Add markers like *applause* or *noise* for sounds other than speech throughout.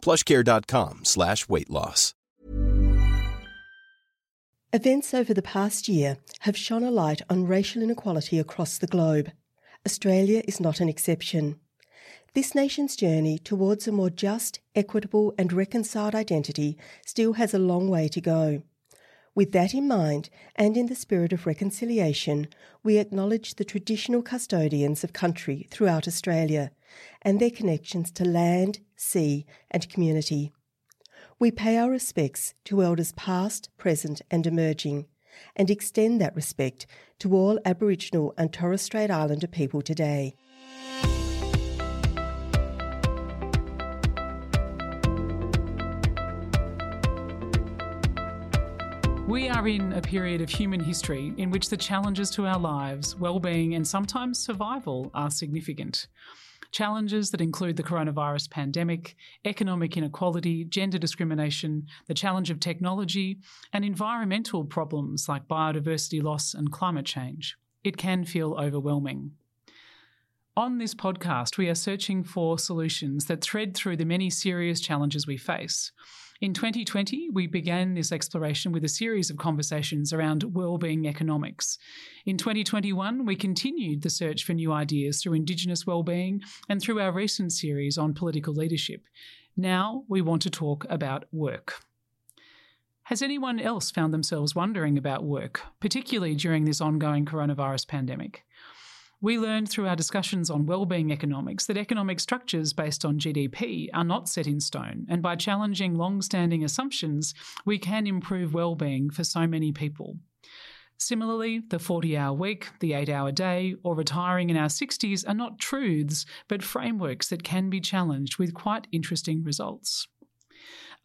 plushcare.com slash weight loss. Events over the past year have shone a light on racial inequality across the globe. Australia is not an exception. This nation's journey towards a more just, equitable, and reconciled identity still has a long way to go. With that in mind, and in the spirit of reconciliation, we acknowledge the traditional custodians of country throughout Australia and their connections to land, sea, and community. We pay our respects to elders past, present, and emerging, and extend that respect to all Aboriginal and Torres Strait Islander people today. We are in a period of human history in which the challenges to our lives, well-being, and sometimes survival are significant. Challenges that include the coronavirus pandemic, economic inequality, gender discrimination, the challenge of technology, and environmental problems like biodiversity loss and climate change. It can feel overwhelming. On this podcast, we are searching for solutions that thread through the many serious challenges we face. In 2020, we began this exploration with a series of conversations around wellbeing economics. In 2021, we continued the search for new ideas through Indigenous wellbeing and through our recent series on political leadership. Now we want to talk about work. Has anyone else found themselves wondering about work, particularly during this ongoing coronavirus pandemic? We learned through our discussions on wellbeing economics that economic structures based on GDP are not set in stone, and by challenging long standing assumptions, we can improve wellbeing for so many people. Similarly, the 40 hour week, the 8 hour day, or retiring in our 60s are not truths, but frameworks that can be challenged with quite interesting results.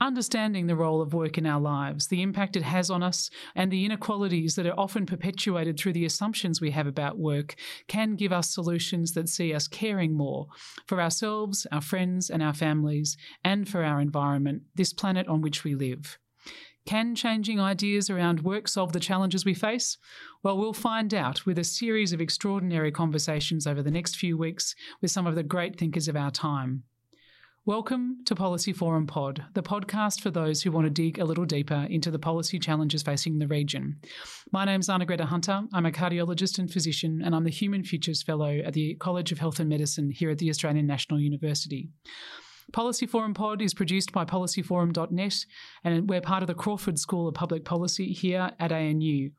Understanding the role of work in our lives, the impact it has on us, and the inequalities that are often perpetuated through the assumptions we have about work can give us solutions that see us caring more for ourselves, our friends, and our families, and for our environment, this planet on which we live. Can changing ideas around work solve the challenges we face? Well, we'll find out with a series of extraordinary conversations over the next few weeks with some of the great thinkers of our time. Welcome to Policy Forum Pod, the podcast for those who want to dig a little deeper into the policy challenges facing the region. My name's Anna Greta Hunter. I'm a cardiologist and physician, and I'm the Human Futures Fellow at the College of Health and Medicine here at the Australian National University. Policy Forum Pod is produced by policyforum.net, and we're part of the Crawford School of Public Policy here at ANU.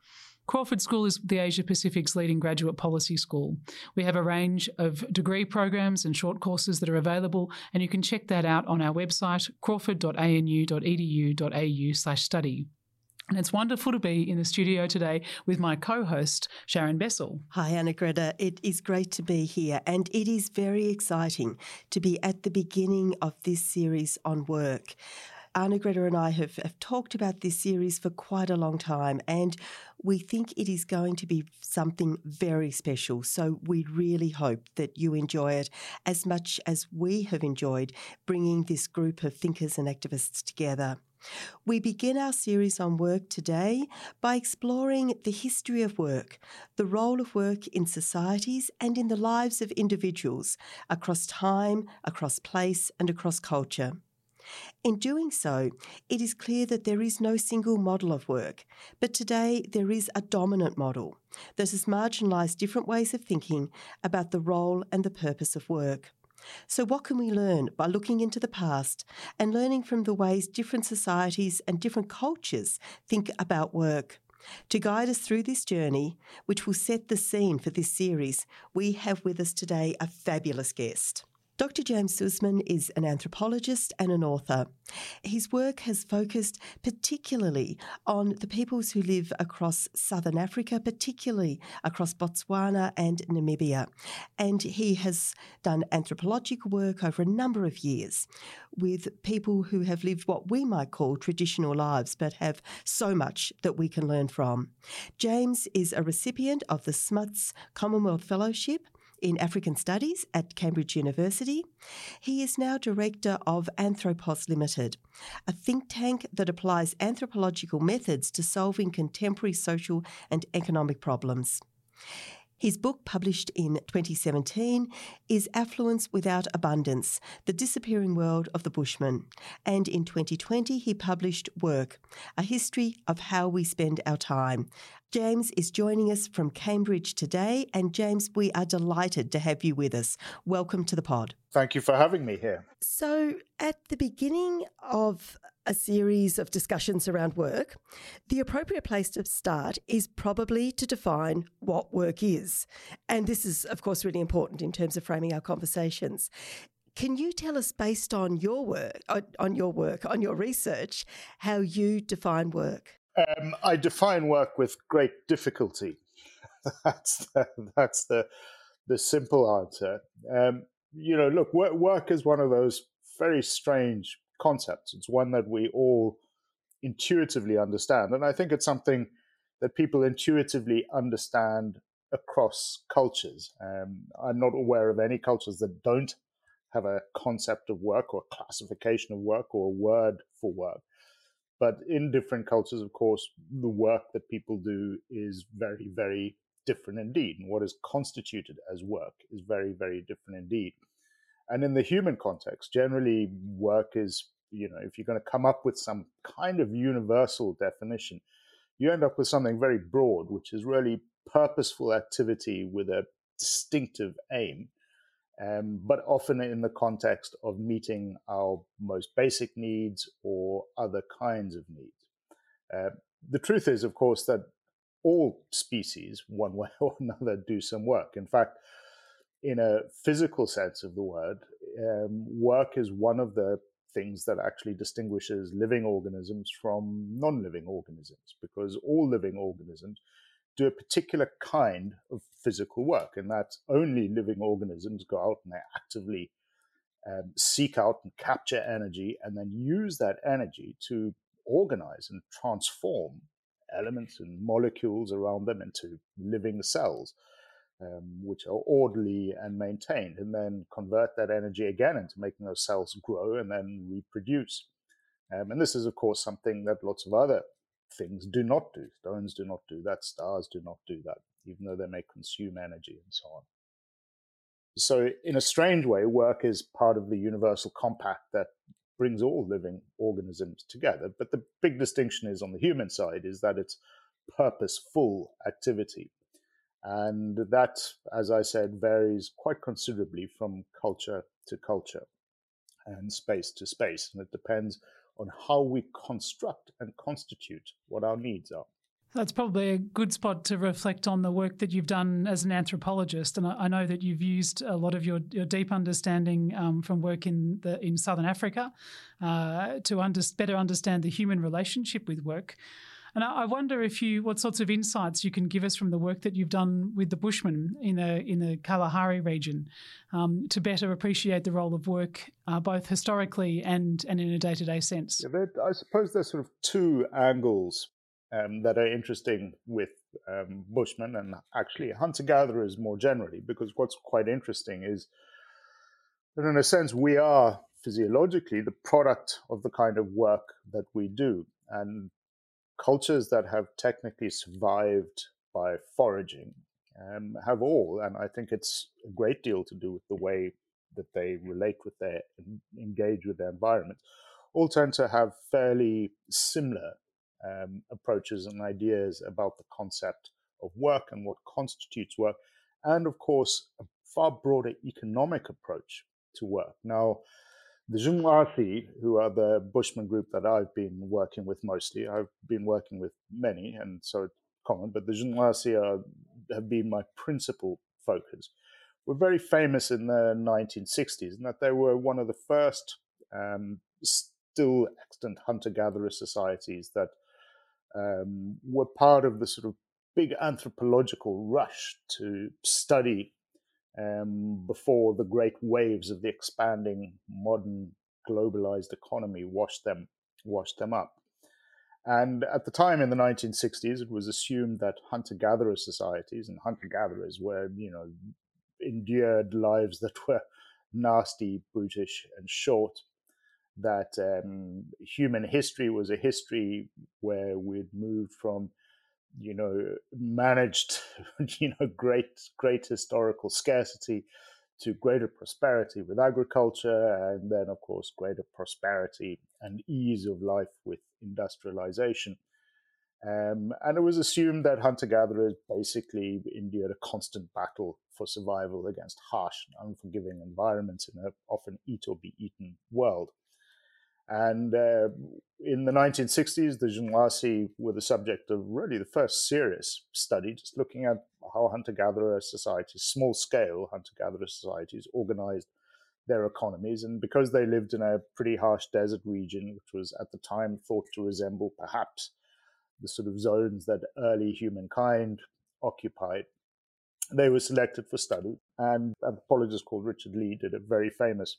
Crawford School is the Asia Pacific's leading graduate policy school. We have a range of degree programs and short courses that are available, and you can check that out on our website, crawford.anu.edu.au/study. And it's wonderful to be in the studio today with my co host, Sharon Bessell. Hi, Anna Greta. It is great to be here, and it is very exciting to be at the beginning of this series on work. Anna Greta and I have, have talked about this series for quite a long time, and we think it is going to be something very special. So we really hope that you enjoy it as much as we have enjoyed bringing this group of thinkers and activists together. We begin our series on work today by exploring the history of work, the role of work in societies and in the lives of individuals across time, across place, and across culture. In doing so, it is clear that there is no single model of work, but today there is a dominant model that has marginalised different ways of thinking about the role and the purpose of work. So, what can we learn by looking into the past and learning from the ways different societies and different cultures think about work? To guide us through this journey, which will set the scene for this series, we have with us today a fabulous guest. Dr. James Suzman is an anthropologist and an author. His work has focused particularly on the peoples who live across southern Africa, particularly across Botswana and Namibia. And he has done anthropological work over a number of years with people who have lived what we might call traditional lives, but have so much that we can learn from. James is a recipient of the Smuts Commonwealth Fellowship in African Studies at Cambridge University. He is now director of Anthropos Limited, a think tank that applies anthropological methods to solving contemporary social and economic problems. His book, published in 2017, is Affluence Without Abundance The Disappearing World of the Bushman. And in 2020, he published Work A History of How We Spend Our Time. James is joining us from Cambridge today. And James, we are delighted to have you with us. Welcome to the pod. Thank you for having me here. So, at the beginning of a series of discussions around work, the appropriate place to start is probably to define what work is. And this is, of course, really important in terms of framing our conversations. Can you tell us, based on your work, on your work, on your research, how you define work? Um, I define work with great difficulty. *laughs* that's the, that's the the simple answer. Um, you know, look, work, work is one of those very strange concepts. It's one that we all intuitively understand. And I think it's something that people intuitively understand across cultures. Um, I'm not aware of any cultures that don't have a concept of work or a classification of work or a word for work. But in different cultures, of course, the work that people do is very, very different indeed. And what is constituted as work is very, very different indeed. And in the human context, generally work is, you know, if you're going to come up with some kind of universal definition, you end up with something very broad, which is really purposeful activity with a distinctive aim, um, but often in the context of meeting our most basic needs or other kinds of needs. Uh, the truth is, of course, that all species, one way *laughs* or another, do some work. In fact, in a physical sense of the word, um, work is one of the things that actually distinguishes living organisms from non living organisms because all living organisms do a particular kind of physical work, and that only living organisms go out and they actively um, seek out and capture energy and then use that energy to organize and transform elements and molecules around them into living cells um, which are orderly and maintained, and then convert that energy again into making those cells grow and then reproduce. Um, and this is, of course, something that lots of other things do not do. Stones do not do that. Stars do not do that, even though they may consume energy and so on. So, in a strange way, work is part of the universal compact that brings all living organisms together. But the big distinction is on the human side is that it's purposeful activity. And that, as I said, varies quite considerably from culture to culture and space to space. And it depends on how we construct and constitute what our needs are. That's probably a good spot to reflect on the work that you've done as an anthropologist, and I, know that you've used a lot of your, your deep understanding um, from work in the in Southern Africa uh, to under, better understand the human relationship with work. And I wonder if you, what sorts of insights you can give us from the work that you've done with the Bushmen in the in the Kalahari region, um, to better appreciate the role of work, uh, both historically and and in a day to day sense. Yeah, I suppose there's sort of two angles um, that are interesting with um, Bushmen and actually hunter gatherers more generally, because what's quite interesting is that in a sense we are physiologically the product of the kind of work that we do. And cultures that have technically survived by foraging um, have all, and I think it's a great deal to do with the way that they relate with their engage with their environment, all tend to have fairly similar um, approaches and ideas about the concept of work and what constitutes work, and of course a far broader economic approach to work. Now, the Zhungwasi, who are the Bushman group that I've been working with mostly, I've been working with many, and so it's common, but the Zhungwasi have been my principal focus. were very famous in the 1960s, and that they were one of the first um, still extant hunter gatherer societies that um, were part of the sort of big anthropological rush to study um, before the great waves of the expanding modern globalized economy washed them washed them up. And at the time in the 1960s, it was assumed that hunter-gatherer societies and hunter-gatherers were, you know, endured lives that were nasty, brutish, and short. That um, human history was a history where we'd moved from you know, managed, *laughs* you know, great, great historical scarcity to greater prosperity with agriculture, and then, of course, greater prosperity and ease of life with industrialization. Um, and it was assumed that hunter gatherers basically endured a constant battle for survival against harsh and unforgiving environments in an often eat or be eaten world. And uh, in the 1960s, the Jnwasi were the subject of really the first serious study, just looking at how hunter gatherer societies, small scale hunter gatherer societies, organized their economies. And because they lived in a pretty harsh desert region, which was at the time thought to resemble perhaps the sort of zones that early humankind occupied, they were selected for study. And anthropologist called Richard Lee did a very famous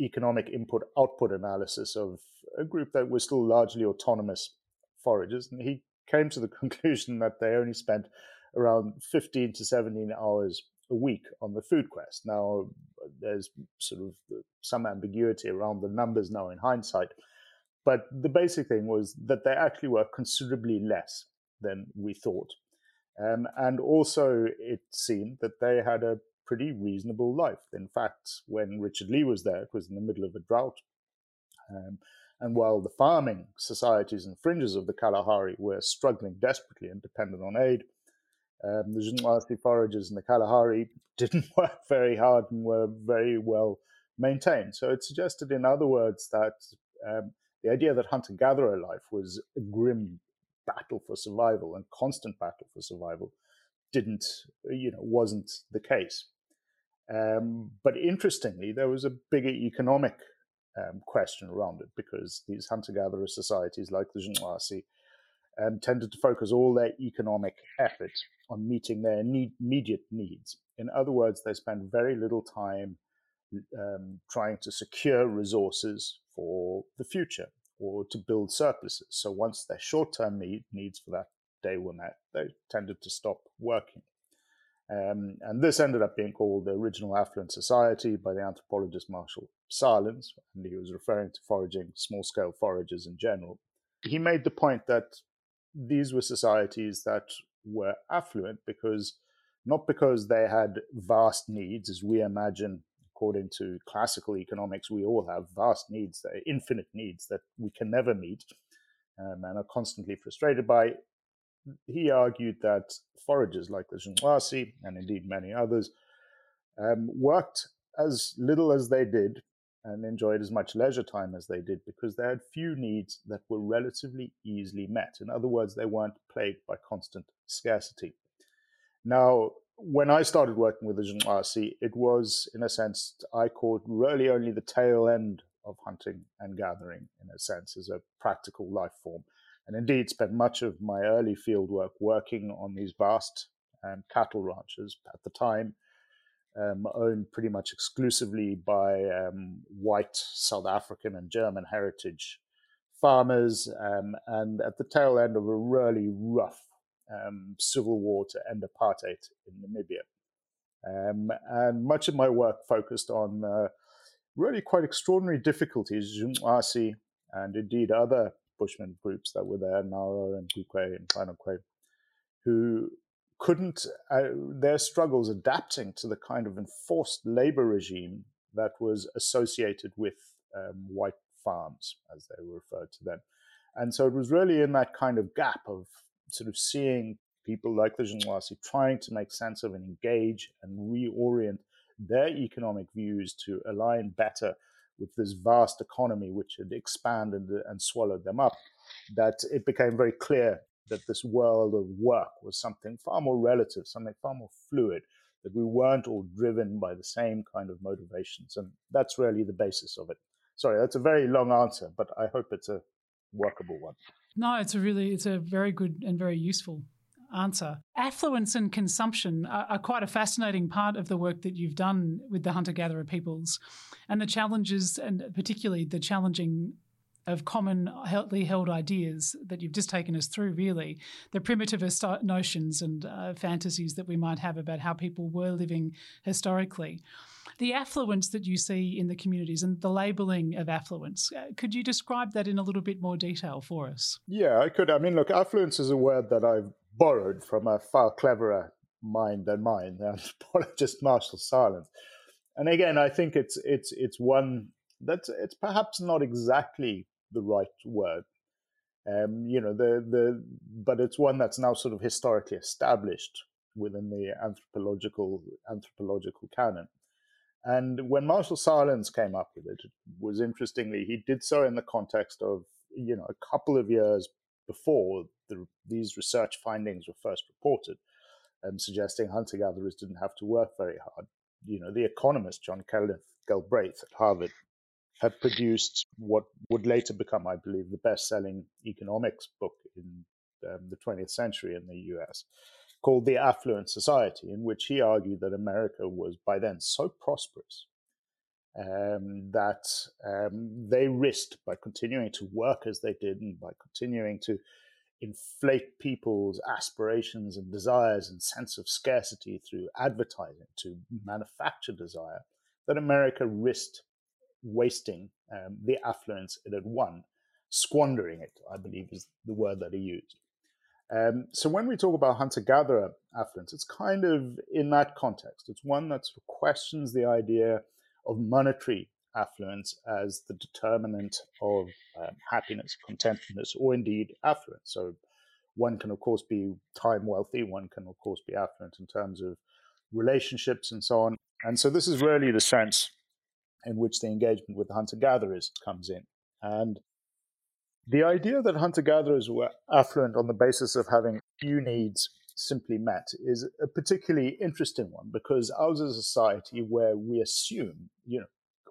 economic input output analysis of a group that was still largely autonomous foragers. And he came to the *laughs* conclusion that they only spent around 15 to 17 hours a week on the food quest. Now, there's sort of some ambiguity around the numbers now in hindsight, but the basic thing was that they actually were considerably less than we thought. Um, and also, it seemed that they had a pretty reasonable life. In fact, when Richard Lee was there, it was in the middle of a drought. Um, and while the farming societies and fringes of the Kalahari were struggling desperately and dependent on aid, um, the Jnwasi foragers in the Kalahari *laughs* didn't work very hard and were very well maintained. So it suggested, in other words, that um, the idea that hunter gatherer life was a grim battle for survival and constant battle for survival didn't, you know, wasn't the case. Um, but interestingly, there was a bigger economic um, question around it because these hunter gatherer societies like the Jnwasi um, tended to focus all their economic effort on meeting their need, immediate needs. In other words, they spend very little time um, trying to secure resources for the future or to build surpluses. So once their short term need, needs for that day were met, they tended to stop working. Um, and this ended up being called the Original Affluent Society by the anthropologist Marshall Sahlins, and he was referring to foraging, small scale foragers in general. He made the point that these were societies that were affluent because not because they had vast needs, as we imagine, according to classical economics, we all have vast needs, infinite needs that we can never meet um, and are constantly frustrated by he argued that foragers like the Jnwasi, and indeed many others, um, worked as little as they did and enjoyed as much leisure time as they did because they had few needs that were relatively easily met. In other words, they weren't plagued by constant scarcity. Now, when I started working with the Jnwasi, it was, in a sense, I called really only the tail end of hunting and gathering, in a sense, as a practical life form and indeed spent much of my early field work working on these vast um, cattle ranches at the time um, owned pretty much exclusively by um, white South African and German heritage farmers, um, and at the tail end of a really rough um, civil war to end apartheid in Namibia. Um, and much of my work focused on uh, really quite extraordinary difficulties Jnwasi and indeed other Bushman groups that were there, Naro and Gukwe and Kwe, who couldn't, uh, their struggles adapting to the kind of enforced labor regime that was associated with um, white farms, as they were referred to then. And so it was really in that kind of gap of sort of seeing people like the Jnwasi trying to make sense of and engage and reorient their economic views to align better with this vast economy which had expanded and swallowed them up, that it became very clear that this world of work was something far more relative, something far more fluid that we weren't all driven by the same kind of motivations. And that's really the basis of it. Sorry, that's a very long answer, but I hope it's a workable one. No, it's a really, it's a very good and very useful answer. Affluence and consumption are, are, quite a fascinating part of the work that you've done with the hunter gatherer peoples and the challenges, and particularly the challenging of commonly held ideas that you've just taken us through, really, the primitivist notions and uh, fantasies that we might have about how people were living historically. The affluence that you see in the communities and the labelling of affluence, uh, could you describe that in a little bit more detail for us? Yeah, I could. I mean, look, affluence is a word that I've borrowed from a far cleverer mind than mine, *laughs* the anthropologist Marshall Sahlins. And again, I think it's it's it's one that's it's perhaps not exactly the right word. Um, you know, the the but it's one that's now sort of historically established within the anthropological anthropological canon. And when Marshall Sahlins came up with it, it was interestingly he did so in the context of you know a couple of years before the, these research findings were first reported, um, suggesting hunter gatherers didn't have to work very hard. You know, the economist John Kenneth Galbraith at Harvard had produced what would later become, I believe, the best selling economics book in um, the 20th century in the US, called The Affluent Society, in which he argued that America was by then so prosperous um, that um, they risked by continuing to work as they did and by continuing to inflate people's aspirations and desires and sense of scarcity through advertising to manufacture desire, that America risked wasting um, the affluence it had won, squandering it, I believe is the word that he used. Um, so when we talk about hunter gatherer affluence, it's kind of in that context. It's one that sort of questions the idea of monetary affluence as the determinant of um, happiness, contentedness, or indeed affluence. So one can, of course, be time wealthy, one can, of course, be affluent in terms of relationships and so on. And so this is really the sense in which the engagement with the hunter gatherers comes in. And the idea that hunter gatherers were affluent on the basis of having few needs simply met is a particularly interesting one because ours is a society where we assume, you know,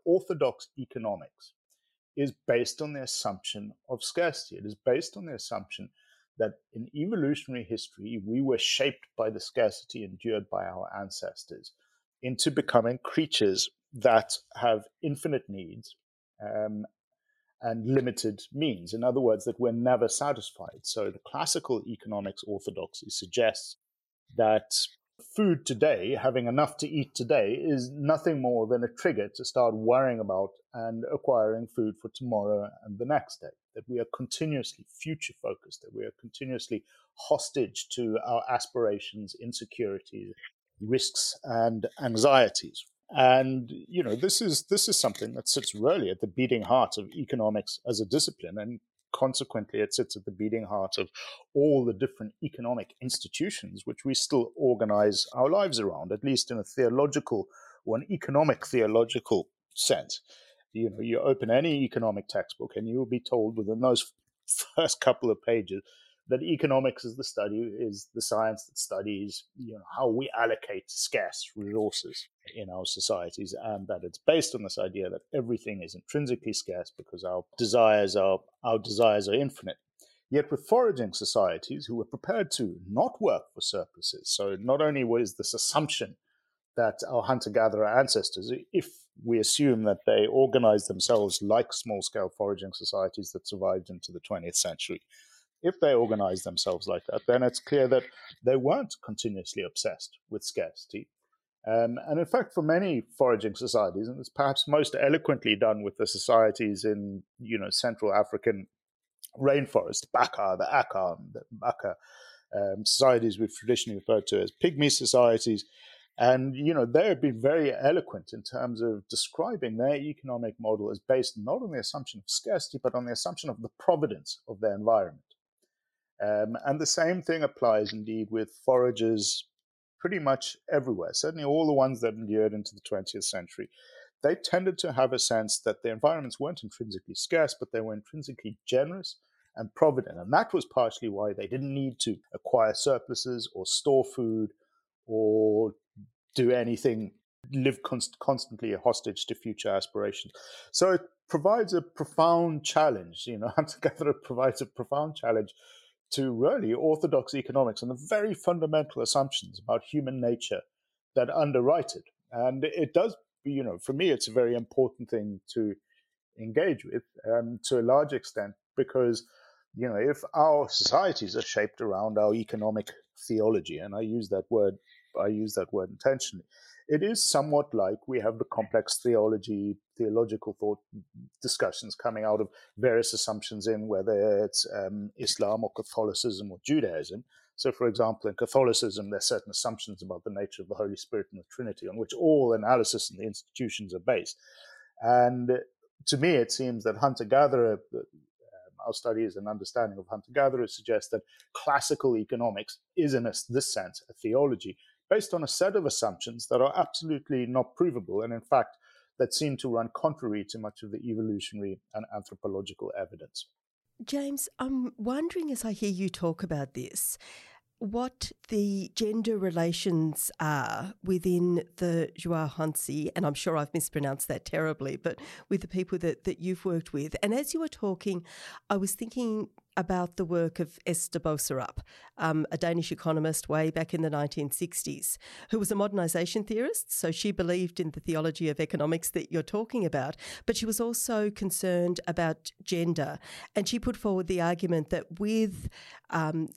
orthodox economics is based on the assumption of scarcity. It is based on the assumption that in evolutionary history, we were shaped by the scarcity endured by our ancestors into becoming creatures that have infinite needs um, and limited means. In other words, that we're never satisfied. So the classical economics orthodoxy suggests that food today, having enough to eat today, is nothing more than a trigger to start worrying about and acquiring food for tomorrow and the next day. That we are continuously future focused, that we are continuously hostage to our aspirations, insecurities, risks, and anxieties. And you know, this is this is something that sits really at the beating heart of economics as a discipline, and consequently, it sits at the beating heart of all the different economic institutions which we still organize our lives around, at least in a theological or an economic theological sense. You know, you open any economic textbook, and you will be told within those *laughs* first couple of pages that economics is the study is the science that studies you know how we allocate scarce resources in our societies and that it's based on this idea that everything is intrinsically scarce because our desires are our desires are infinite. Yet with foraging societies who were prepared to not work for surpluses so not only was this assumption that our hunter gatherer ancestors if we assume that they organized themselves like small scale foraging societies that survived into the 20th century if they organize themselves like that, then it's clear that they weren't continuously obsessed with scarcity. Um, and in fact, for many foraging societies, and it's perhaps most eloquently done with the societies in you know Central African rainforest, Baka, the Aka, the Baka um, societies we've traditionally referred to as pygmy societies. And you know they have been very eloquent in terms of describing their economic model as based not on the assumption of scarcity, but on the assumption of the providence of their environment. Um, and the same thing applies indeed with foragers pretty much everywhere, certainly all the ones that endured into the 20th century. They tended to have a sense that their environments weren't intrinsically scarce, but they were intrinsically generous and provident. And that was partially why they didn't need to acquire surpluses or store food or do anything, live const- constantly a hostage to future aspirations. So it provides a profound challenge. You know, *laughs* hunter gatherer provides a profound challenge to really orthodox economics and the very fundamental assumptions about human nature that underwrite it. And it does, you know, for me, it's a very important thing to engage with um, to a large extent because, you know, if our societies are shaped around our economic theology, and I use that word, I use that word intentionally, it is somewhat like we have the complex theology, theological thought discussions coming out of various assumptions in whether it's um, Islam or Catholicism or Judaism. So, for example, in Catholicism, there are certain assumptions about the nature of the Holy Spirit and the Trinity on which all analysis and the institutions are based. And to me, it seems that hunter gatherer, um, our studies and understanding of hunter gatherers suggest that classical economics is, in this sense, a theology based on a set of assumptions that are absolutely not provable, and in fact, that seem to run contrary to much of the evolutionary and anthropological evidence. James, I'm wondering as I hear you talk about this, what the gender relations are within the Hansi, and I'm sure I've mispronounced that terribly, but with the people that, that you've worked with. And as you were talking, I was thinking about the work of Esther Boserup, um, a Danish economist way back in the 1960s, who was a modernisation theorist. So she believed in the theology of economics that you're talking about, but she was also concerned about gender. And she put forward the argument that with um,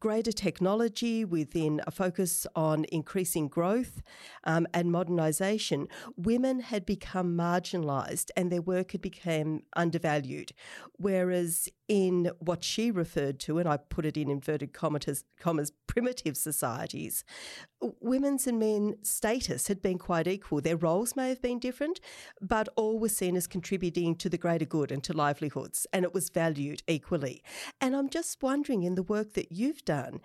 greater technology within a focus on increasing growth um, and modernisation, women had become marginalised and their work had become undervalued. Whereas in what she referred to, and I put it in inverted commas, commas primitive societies, women's and men's status had been quite equal. Their roles may have been different, but all were seen as contributing to the greater good and to livelihoods, and it was valued equally. And I'm just wondering, in the work that you've done,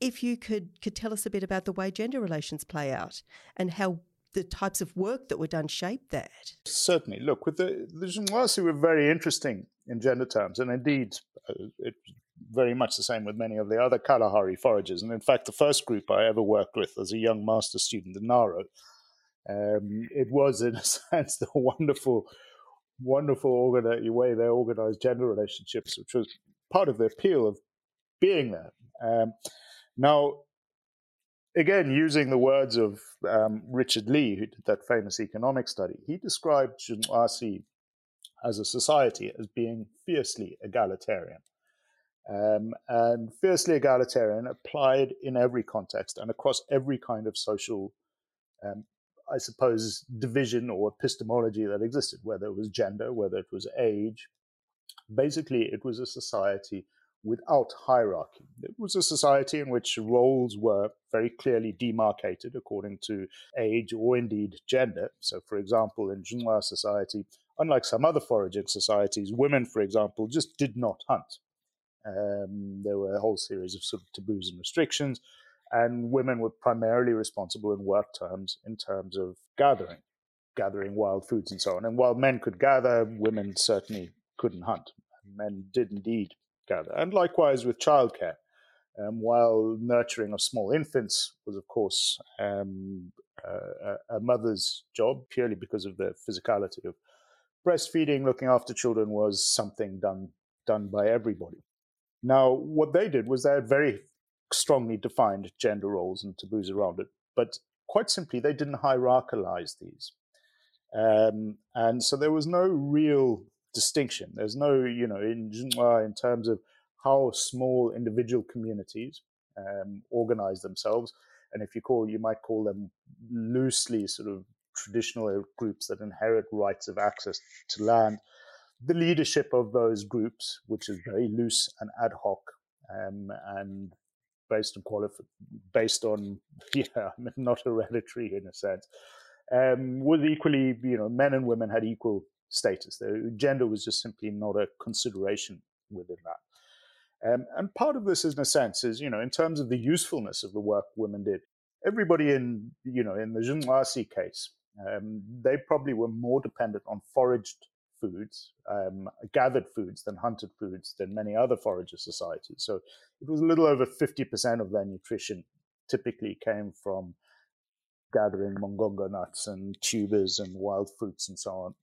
if you could, could tell us a bit about the way gender relations play out and how the types of work that were done shaped that. Certainly. Look, with the, the Zhenghuasi were very interesting in gender terms, and indeed, uh, it's very much the same with many of the other Kalahari foragers. And in fact, the first group I ever worked with as a young master student in Naro, um, it was in *laughs* a sense the wonderful, wonderful way they organized gender relationships, which was part of the appeal of being there. Um, now, again, using the words of um, Richard Lee, who did that famous economic study, he described Zhenghuasi as a society as being fiercely egalitarian. Um, and fiercely egalitarian applied in every context and across every kind of social, um, I suppose, division or epistemology that existed, whether it was gender, whether it was age. Basically, it was a society without hierarchy. It was a society in which roles were very clearly demarcated according to age or indeed gender. So, for example, in Zhenghua society, unlike some other foraging societies, women, for example, just did not hunt. Um, there were a whole series of sort of taboos and restrictions, and women were primarily responsible in work terms in terms of gathering, gathering wild foods and so on. And while men could gather, women certainly couldn't hunt. Men did indeed gather. And likewise with childcare. Um, while nurturing of small infants was, of course, um, uh, a mother's job purely because of the physicality of breastfeeding, looking after children was something done done by everybody. Now, what they did was they had very strongly defined gender roles and taboos around it, but quite simply, they didn't hierarchalize these. Um, and so there was no real distinction. There's no, you know, in in terms of how small individual communities um, organize themselves, and if you call, you might call them loosely sort of traditional groups that inherit rights of access to land. The leadership of those groups, which is very loose and ad hoc, um, and based on qualif- based on *laughs* yeah, not hereditary in a sense, um, was equally, you know, men and women had equal status. The gender was just simply not a consideration within that. Um, and part of this, in a sense, is you know, in terms of the usefulness of the work women did. Everybody in you know in the Zhenghuasi case, um, they probably were more dependent on foraged foods, um, gathered foods, than hunted foods than many other forager societies. So it was a little over fifty percent of their nutrition typically came from gathering mongongo nuts and tubers and wild fruits and so on.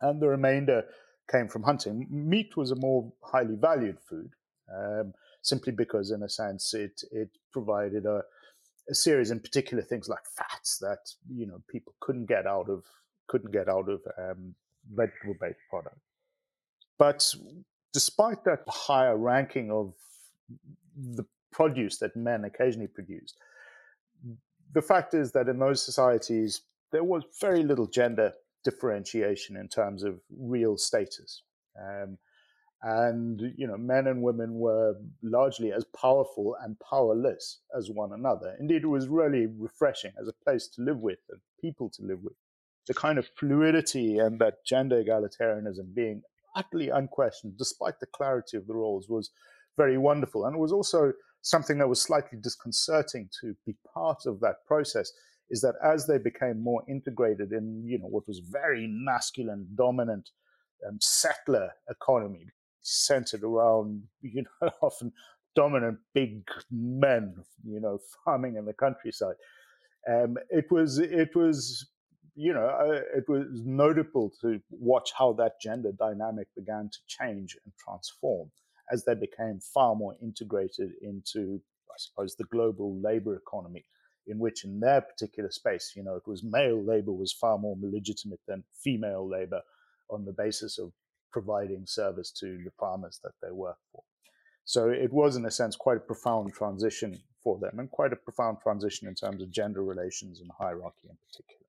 And the remainder came from hunting. Meat was a more highly valued food, um, simply because, in a sense, it it provided a, a series, in particular, things like fats that you know people couldn't get out of couldn't get out of um, vegetable-based products. But despite that higher ranking of the produce that men occasionally produced, the fact is that in those societies there was very little gender differentiation in terms of real status. Um, and you know, men and women were largely as powerful and powerless as one another. Indeed, it was really refreshing as a place to live with and people to live with. The kind of fluidity and that gender egalitarianism being utterly unquestioned, despite the clarity of the roles, was very wonderful. And it was also something that was slightly disconcerting to be part of that process is that as they became more integrated in you know what was very masculine dominant um, settler economy centered around you know *laughs* often dominant big men you know farming in the countryside. Um, it was it was you know uh, it was notable to watch how that gender dynamic began to change and transform as they became far more integrated into i suppose the global labor economy in which in their particular space, you know, it was male labor was far more legitimate than female labor on the basis of providing service to the farmers that they work for. So it was, in a sense, quite a profound transition for them and quite a profound transition in terms of gender relations and hierarchy in particular.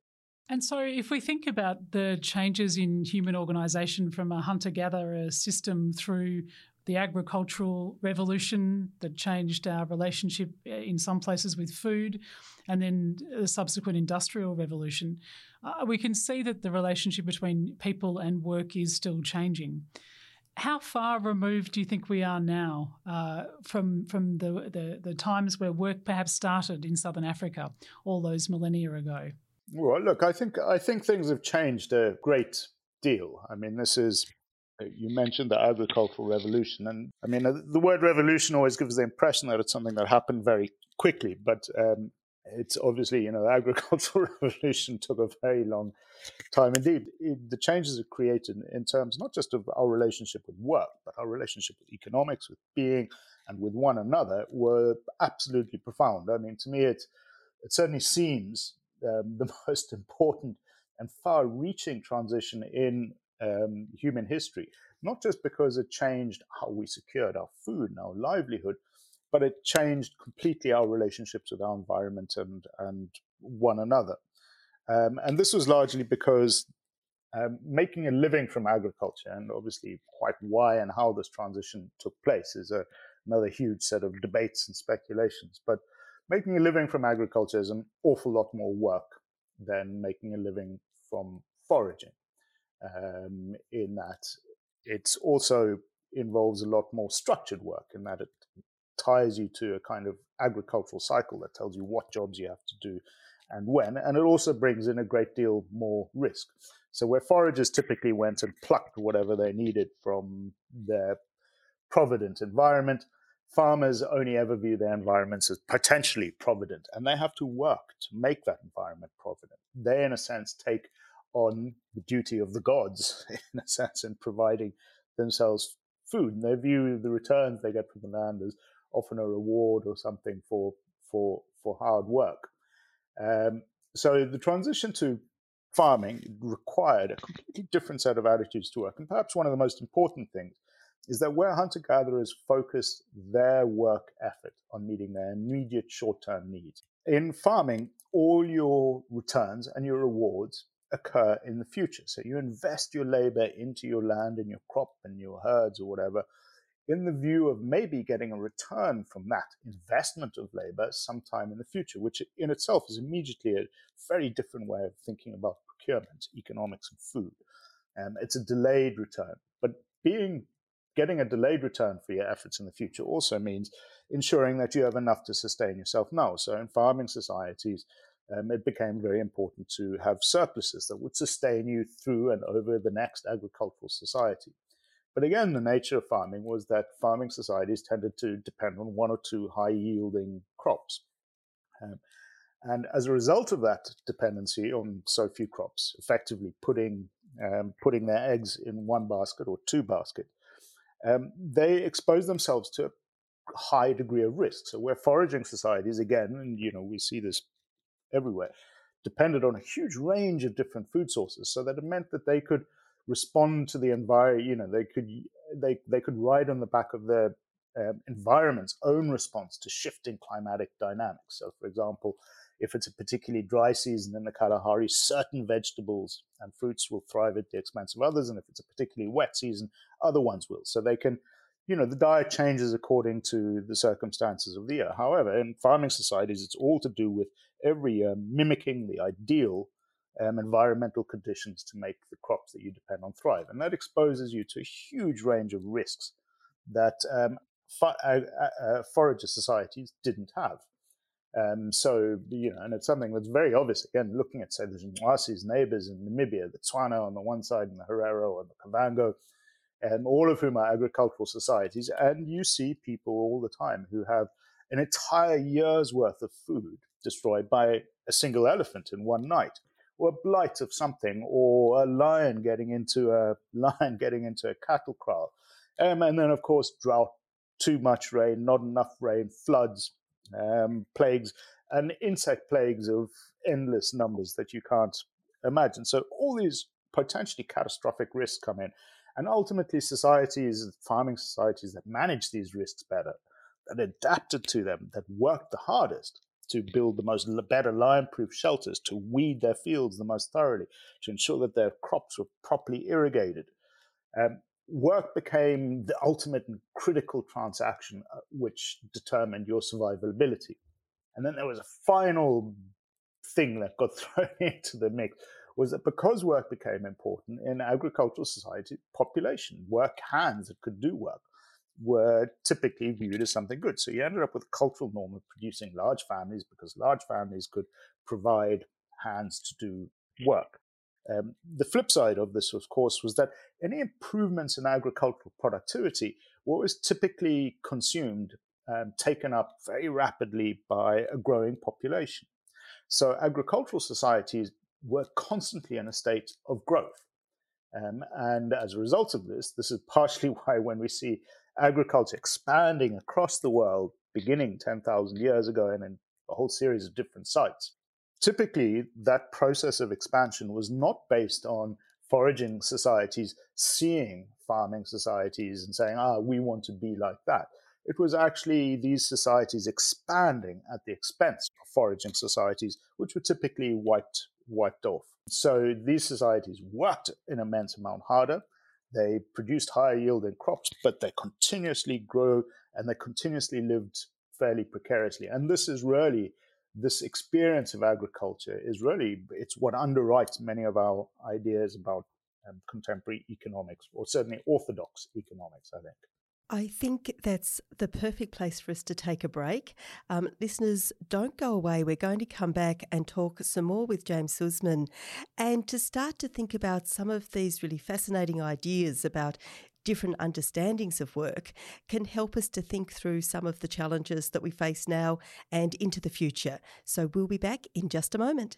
And so, if we think about the changes in human organisation from a hunter gatherer system through the agricultural revolution that changed our relationship eh, in some places with food, and then the subsequent industrial revolution, uh, we can see that the relationship between people and work is still changing. How far removed do you think we are now uh, from from the, the, the times where work perhaps started in southern Africa all those millennia ago? Well, look, I think I think things have changed a great deal. I mean, this is you mentioned the agricultural revolution, and I mean, uh, the word revolution always gives the impression that it's something that happened very quickly, but um, it's obviously, you know, the *laughs* agricultural revolution took a very long time indeed. It, the changes it created in terms not just of our relationship with work, but our relationship with economics, with being, and with one another were absolutely profound. I mean, to me, it it certainly seems um, the *laughs* most important and far-reaching transition in um, human history, not just because it changed how we secured our food and our livelihood, but it changed completely our relationships with our environment and, and one another. Um, and this was largely because um, making a living from agriculture, and obviously quite why and how this transition took place, is a, another huge set of debates and speculations. But making a living from agriculture is an awful lot more work than making a living from foraging um, in that it also involves a lot more structured work in that it ties you to a kind of agricultural cycle that tells you what jobs you have to do and when. And it also brings in a great deal more risk. So, where foragers typically went and plucked whatever they needed from their provident environment, farmers only ever view their environments as potentially provident, and they have to work to make that environment provident. They, in a sense, take on the duty of the gods, *laughs* in a sense, in providing themselves food. And they view the returns they get from the land as often a reward or something for for for hard work. Um, so the transition to farming required a completely different set of attitudes to work. And perhaps one of the most important things is that where hunter gatherers focused their work effort on meeting their immediate short term needs, in farming, all your returns and your rewards occur in the future. So you invest your labor into your land and your crop and your herds or whatever in the view of maybe getting a return from that investment of labor sometime in the future, which in itself is immediately a very different way of thinking about procurement, economics, and food. Um, it's a delayed return, but being getting a delayed return for your efforts in the future also means ensuring that you have enough to sustain yourself now. So in farming societies, um, it became very important to have surpluses that would sustain you through and over the next agricultural society. But again, the nature of farming was that farming societies tended to depend on one or two high yielding crops. Um, And as a result of that dependency on so few crops, effectively putting um, putting their eggs in one basket or two baskets, um, they expose themselves to a high degree of risk. So where foraging societies, again, and you know we see this everywhere, depended on a huge range of different food sources, so that it meant that they could respond to the environment. You know, they could they they could ride on the back of their um, environment's own response to shifting climatic dynamics. So, for example, if it's a particularly dry season in the Kalahari, certain vegetables and fruits will thrive at the expense of others. And if it's a particularly wet season, other ones will. So they can, you know, the diet changes according to the circumstances of the year. However, in farming societies, it's all to do with every year mimicking the ideal um, environmental conditions to make the crops that you depend on thrive. And that exposes you to a huge range of risks that um, uh, uh, uh, forager societies didn't have. Um, so, you know, and it's something that's very obvious. Again, looking at, say, the Zimwasi's neighbors in Namibia, the Tswana on the one side and the Herero and the Kavango, um, all of whom are agricultural societies. And you see people all the time who have an entire year's worth of food destroyed by a single elephant in one night, or a blight of something, or a lion getting into a *laughs* lion getting into a cattle kraal. Um, and then, of course, drought, too much rain, not enough rain, floods, um, plagues, and insect plagues of endless numbers that you can't imagine. So all these potentially catastrophic risks come in. And ultimately, societies, farming societies that manage these risks better, that adapted to them, that worked the hardest to build the most better lion-proof shelters, to weed their fields the most thoroughly, to ensure that their crops were properly irrigated. Um, work became the ultimate and critical transaction uh, which determined your survivability. And then there was a final thing that got *laughs* thrown into the mix was that because work became important in agricultural society, population, work hands that could do work were typically viewed as something good. So you ended up with a cultural norm of producing large families because large families could provide hands to do work. Um, the flip side of this, of course, was that any improvements in agricultural productivity were always typically consumed and taken up very rapidly by a growing population. So agricultural societies were constantly in a state of growth. Um, and as a result of this, this is partially *laughs* why when we see agriculture expanding across the world, beginning 10,000 years ago and in a whole series of different sites, typically that process of expansion was not based on foraging societies seeing farming societies and saying, ah, we want to be like that. It was actually these societies expanding at the expense of foraging societies, which were typically wiped, wiped off. So these societies worked an immense amount harder. They produced higher yielding crops, but they continuously grew and they continuously lived fairly precariously. And this is really this experience of agriculture is really it's what underwrites many of our ideas about um, contemporary economics, or certainly orthodox economics. I think. I think that's the perfect place for us to take a break. Um, listeners, don't go away. We're going to come back and talk some more with James Suzman and to start to think about some of these really fascinating ideas about different understandings of work can help us to think through some of the challenges that we face now and into the future. So we'll be back in just a moment.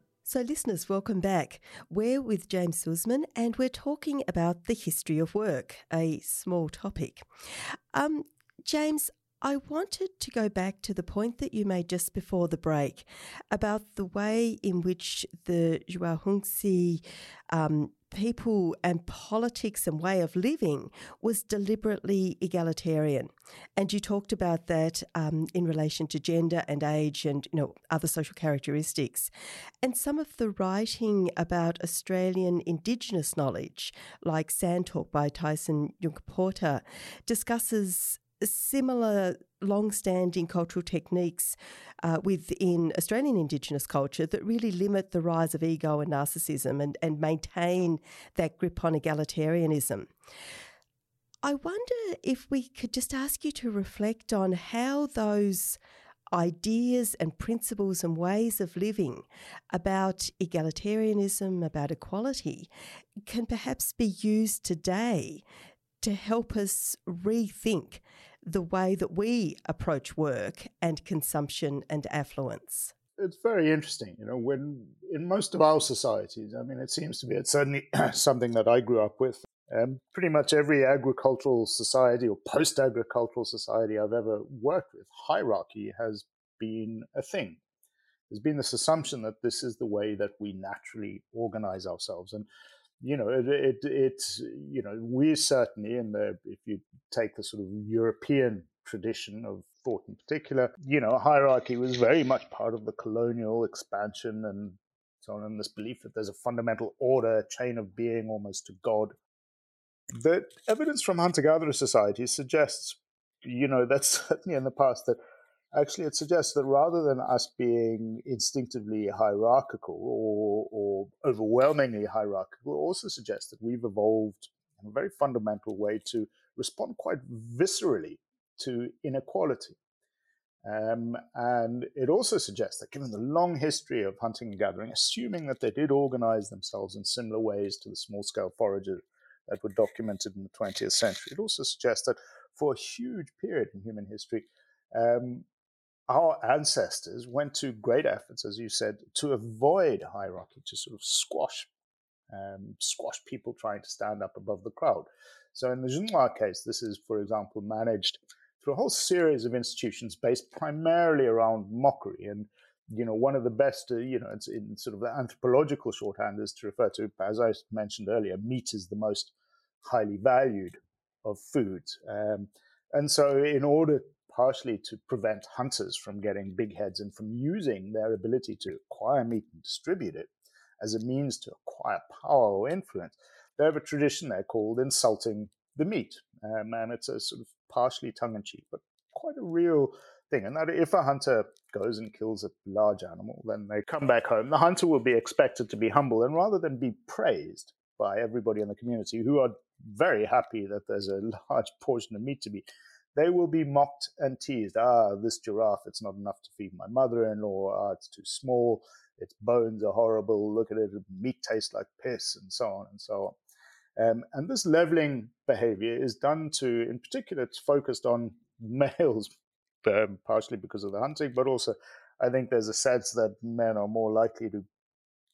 So, listeners, welcome back. We're with James Suzman and we're talking about the history of work, a small topic. Um, James, I wanted to go back to the point that you made just before the break about the way in which the Ju/'hoansi um, people and politics and way of living was deliberately egalitarian. And you talked about that um, in relation to gender and age and you know other social characteristics. And some of the writing about Australian Indigenous knowledge, like Sand Talk by Tyson Yunkaporta, discusses similar long-standing cultural techniques uh, within Australian Indigenous culture that really limit the rise of ego and narcissism and, and maintain that grip on egalitarianism. I wonder if we could just ask you to reflect on how those ideas and principles and ways of living about egalitarianism, about equality, can perhaps be used today to help us rethink the way that we approach work and consumption and affluence? It's very interesting. You know, when in most of our societies, I mean, it seems to be, it's certainly *clears throat* something that I grew up with. Um, pretty much every agricultural society or post agricultural society I've ever worked with, hierarchy has been a thing. There's been this assumption that this is the way that we naturally organize ourselves. And you know, it, it, it's, you know, we certainly in the, if you take the sort of European tradition of thought in particular, you know, hierarchy was very much part of the colonial expansion and so on, and this belief that there's a fundamental order, chain of being almost to God. The evidence from hunter gatherer societies suggests, you know, that's certainly in the past that actually it suggests that rather than us being instinctively hierarchical or, or overwhelmingly hierarchical, it also suggests that we've evolved in a very fundamental way to respond quite viscerally to inequality. Um, and it also suggests that given the long history of hunting and gathering, assuming that they did organize themselves in similar ways to the small scale foragers that were documented in the 20th century, it also suggests that for a huge period in human history, um, our ancestors went to great efforts, as you said, to avoid hierarchy, to sort of squash um, squash people trying to stand up above the crowd. So in the Junla case, this is, for example, managed through a whole series of institutions based primarily around mockery. And, you know, one of the best, uh, you know, it's in sort of the anthropological shorthand is to refer to, as I mentioned earlier, meat is the most highly valued of foods. Um, and so in order partially to prevent hunters from getting big heads and from using their ability to acquire meat and distribute it as a means to acquire power or influence. They have a tradition there called insulting the meat. Um, and it's a sort of partially tongue in cheek, but quite a real thing. And that if a hunter goes and kills a large animal, then they come back home. The hunter will be expected to be humble and rather than be praised by everybody in the community who are very happy that there's a large portion of meat to be they will be mocked and teased. Ah, this giraffe, it's not enough to feed my mother in law. Ah, it's too small. Its bones are horrible. Look at it. Meat tastes like piss, and so on and so on. Um, and this leveling behavior is done to, in particular, it's focused on *laughs* males, um, partially because of the hunting, but also I think there's a sense that men are more likely to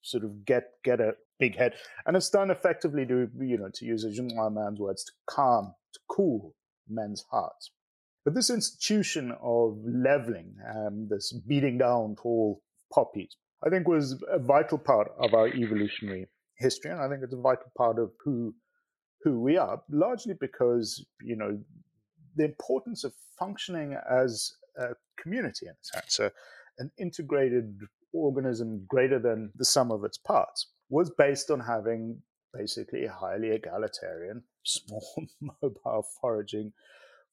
sort of get get a big head, and it's done effectively to you know to use a Junla man's words to calm, to cool men's hearts. But this institution of leveling, um, this beating down tall poppies, I think was a vital part of our evolutionary history, and I think it's a vital part of who who we are, largely because you know the importance of functioning as a community in a sense, a, an integrated organism greater than the sum of its parts, was based on having basically highly egalitarian, *laughs* small, mobile foraging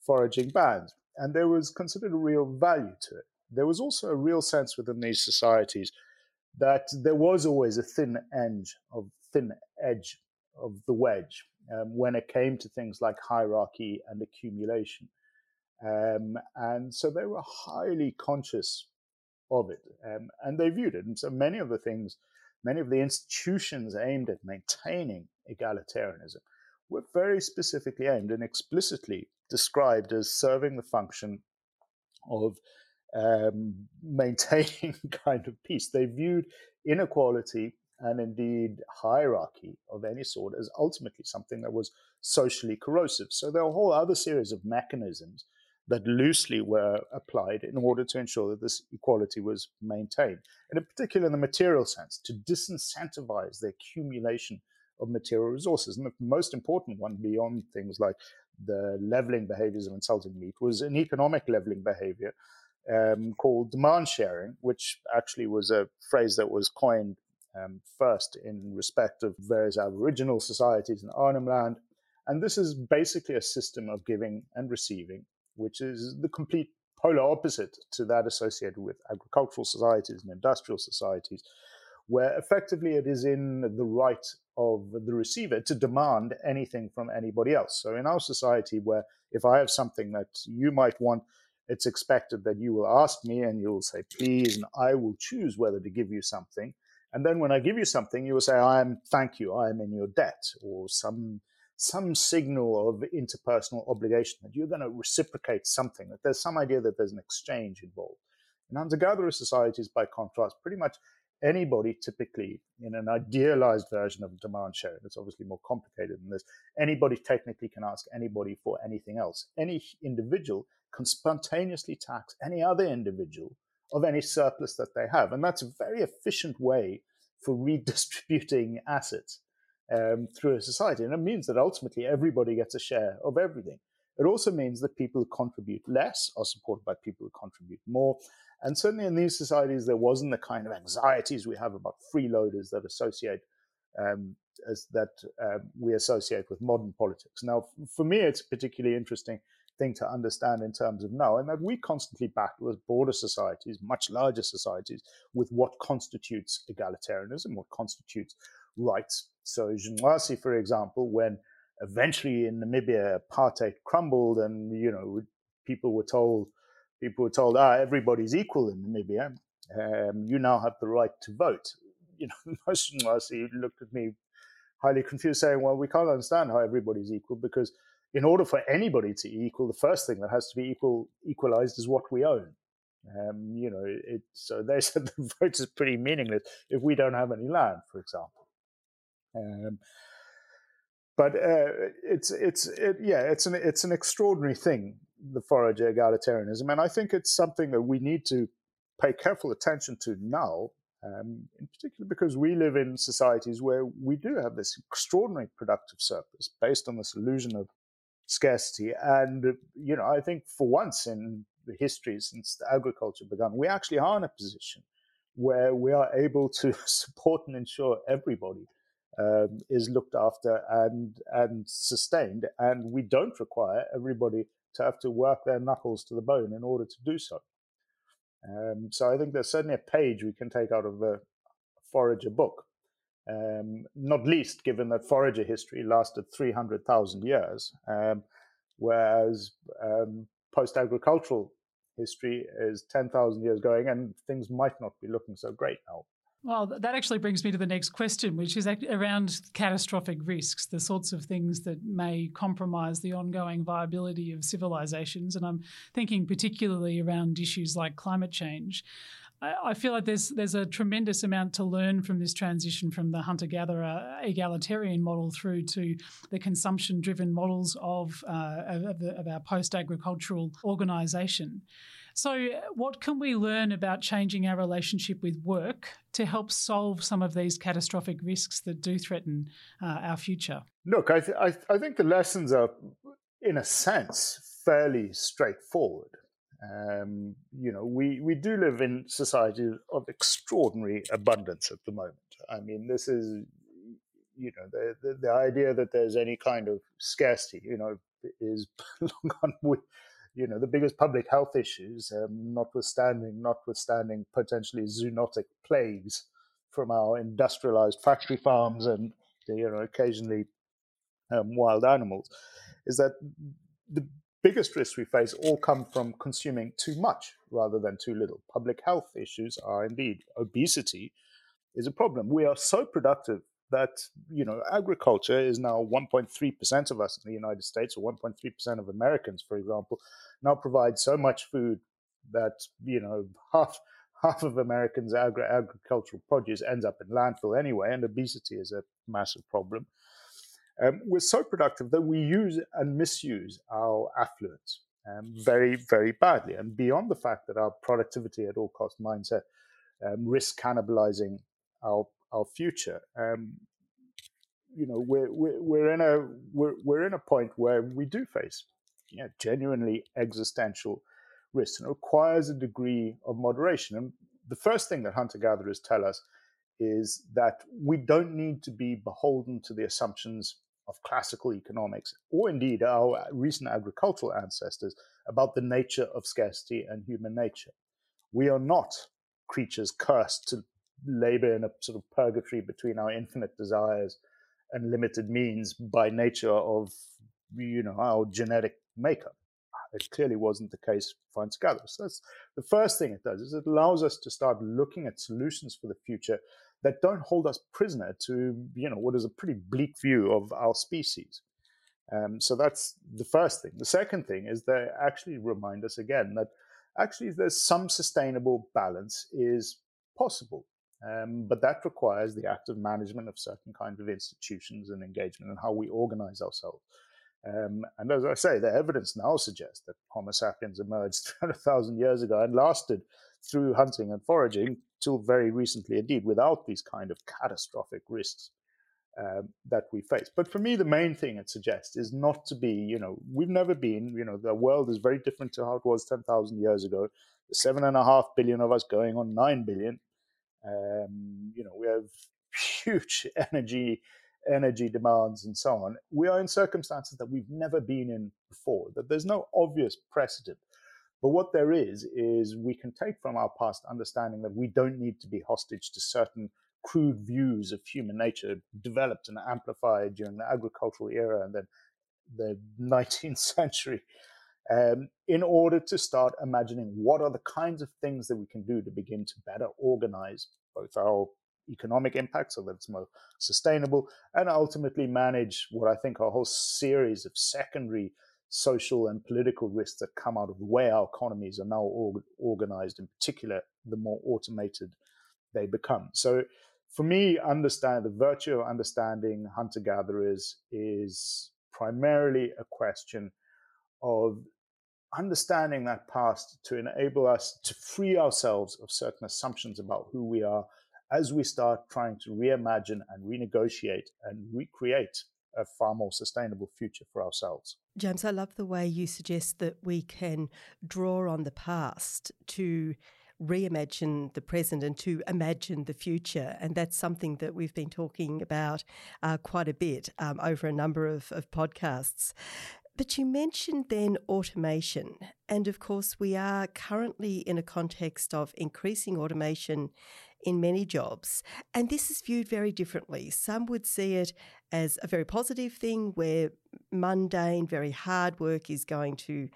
foraging bands. And there was considered a real value to it. There was also a real sense within these societies that there was always a thin edge of thin edge of the wedge um, when it came to things like hierarchy and accumulation. Um, and so they were highly conscious of it um, and they viewed it. And so many of the things many of the institutions aimed at maintaining egalitarianism were very specifically aimed and explicitly described as serving the function of um, *laughs* maintaining *laughs* kind of peace. They viewed inequality and indeed hierarchy of any sort as ultimately something that was socially corrosive. So there are a whole other series of mechanisms that loosely were applied in order to ensure that this equality was maintained. And in particular, in the material sense, to disincentivize the accumulation of material resources. And the most important one, beyond things like the leveling behaviors of insulting meat, was an economic leveling behavior um, called demand sharing, which actually was a phrase that was coined um, first in respect of various Aboriginal societies in Arnhem Land. And this is basically a system of giving and receiving, which is the complete polar opposite to that associated with agricultural societies and industrial societies, where effectively it is in the right of the receiver to demand anything from anybody else. So in our society, where if I have something that you might want, it's expected that you will ask me and you'll say, please, and I will choose whether to give you something. And then when I give you something, you will say, I am, thank you, I am in your debt, or some, some signal of interpersonal obligation that you're going to reciprocate something, that there's some idea that there's an exchange involved. In hunter gatherer societies, by contrast, pretty much anybody typically in an idealized version of demand sharing it's obviously more complicated than this anybody technically can ask anybody for anything else any individual can spontaneously tax any other individual of any surplus that they have. And that's a very efficient way for redistributing *laughs* assets um, through a society. And it means that ultimately everybody gets a share of everything. It also means that people who contribute less are supported by people who contribute more. And certainly in these societies, there wasn't the kind of anxieties we have about freeloaders that associate um, as that um, we associate with modern politics. Now, for me, it's a particularly interesting thing to understand in terms of now, and that we constantly battle as broader societies, much larger societies, with what constitutes egalitarianism, what constitutes rights. So, Zimwasi, for example, when eventually in Namibia apartheid crumbled, and you know people were told people were told, ah, everybody's equal in Namibia. Um, you now have the right to vote. *laughs* You know, Zimwasi looked at me highly confused, saying, "Well, we can't understand how everybody's equal because." in order for anybody to be equal, the first thing that has to be equal equalized is what we own. Um, you know, it, so they *laughs* said the vote is pretty meaningless if we don't have any land, for example. Um, but uh, it's it's it, yeah, it's an it's an extraordinary thing, the forager egalitarianism, and I think it's something that we need to pay careful attention to now, um, in particular because we live in societies where we do have this extraordinary productive surplus based on this illusion of scarcity. And, you know, I think for once in the history since the agriculture began, we actually are in a position where we are able to *laughs* support and ensure everybody um, is looked after and and sustained, and we don't require everybody to have to work their knuckles to the bone in order to do so. Um, so I think there's certainly a page we can take out of the Forager book um, not least given that forager history lasted 300,000 years, um, whereas um, post agricultural history is 10,000 years going, and things might not be looking so great now. Well, that actually brings me to the next question, which is around catastrophic risks, the sorts of things that may compromise the ongoing viability of civilizations. And I'm thinking particularly around issues like climate change. I feel like there's there's a tremendous amount to learn from this transition from the hunter gatherer egalitarian model through to the consumption driven models of, uh, of, the, of our post agricultural organisation. So, what can we learn about changing our relationship with work to help solve some of these catastrophic risks that do threaten uh, our future? Look, I, th- I, th- I think the lessons are, in a sense, fairly straightforward. Um, you know, we, we do live in societies of extraordinary abundance at the moment. I mean, this is, you know, the, the, the idea that there's any kind of scarcity, you know, is *laughs* long on with, you know, the biggest public health issues, um, notwithstanding, notwithstanding potentially zoonotic plagues from our industrialized factory farms and, you know, occasionally um, wild animals, is that the biggest risks we face all come from consuming too much rather than too little. Public health issues are indeed obesity is a problem. We are so productive that you know agriculture is now 1.3% of us in the United States or 1.3% of Americans, for example, now provide so much food that you know *laughs* half half of Americans' agri- agricultural produce ends up in landfill anyway, and obesity is a massive problem. Um, we're so productive that we use and misuse our affluence um, very, very badly. And beyond the fact that our productivity at all cost mindset um, risks cannibalizing our our future, um, you know, we're, we're, we're in a we're, we're in a point where we do face you know, genuinely existential risks and it requires a degree of moderation. And the first thing that hunter gatherers tell us is that we don't need to be beholden to the assumptions of classical economics, or indeed our recent agricultural ancestors, about the nature of scarcity and human nature. We are not creatures cursed to labor in a sort of purgatory between our infinite desires and limited means by nature of you know our genetic makeup. It clearly wasn't the case for gatherers. So that's the first thing it does is it allows us to start looking at solutions for the future that don't hold us prisoner to you know what is a pretty bleak view of our species. Um, so that's the first thing. The second thing is they actually remind us again that actually there's some sustainable balance is possible, um, but that requires the active management of certain kinds of institutions and engagement and how we organize ourselves. Um, and as I say, the evidence now suggests that Homo sapiens emerged *laughs* 300,000 years ago and lasted through hunting and foraging till very recently, indeed, without these kind of catastrophic risks um, that we face. But for me, the main thing it suggests is not to be, you know, we've never been, you know, the world is very different to how it was 10,000 years ago. The seven and a half billion of us going on nine billion. Um, you know, we have huge *laughs* energy energy demands and so on. We are in circumstances that we've never been in before, that there's no obvious precedent but what there is, is we can take from our past understanding that we don't need to be hostage to certain crude views of human nature developed and amplified during the agricultural era and then the *laughs* 19th century um, in order to start imagining what are the kinds of things that we can do to begin to better organize both our economic impact so that it's more sustainable and ultimately manage what I think are a whole series of secondary social and political risks that come out of the way our economies are now org- organized, in particular, the more automated they become. So, for me, understand the virtue of understanding hunter gatherers is primarily a question of understanding that past to enable us to free ourselves of certain assumptions about who we are as we start trying to reimagine and renegotiate and recreate a far more sustainable future for ourselves. James, I love the way you suggest that we can draw on the past to reimagine the present and to imagine the future. And that's something that we've been talking about uh, quite a bit um, over a number of, of podcasts. But you mentioned then automation. And of course, we are currently in a context of increasing automation in many jobs. And this is viewed very differently. Some would see it as a very positive thing where mundane, very hard work is going to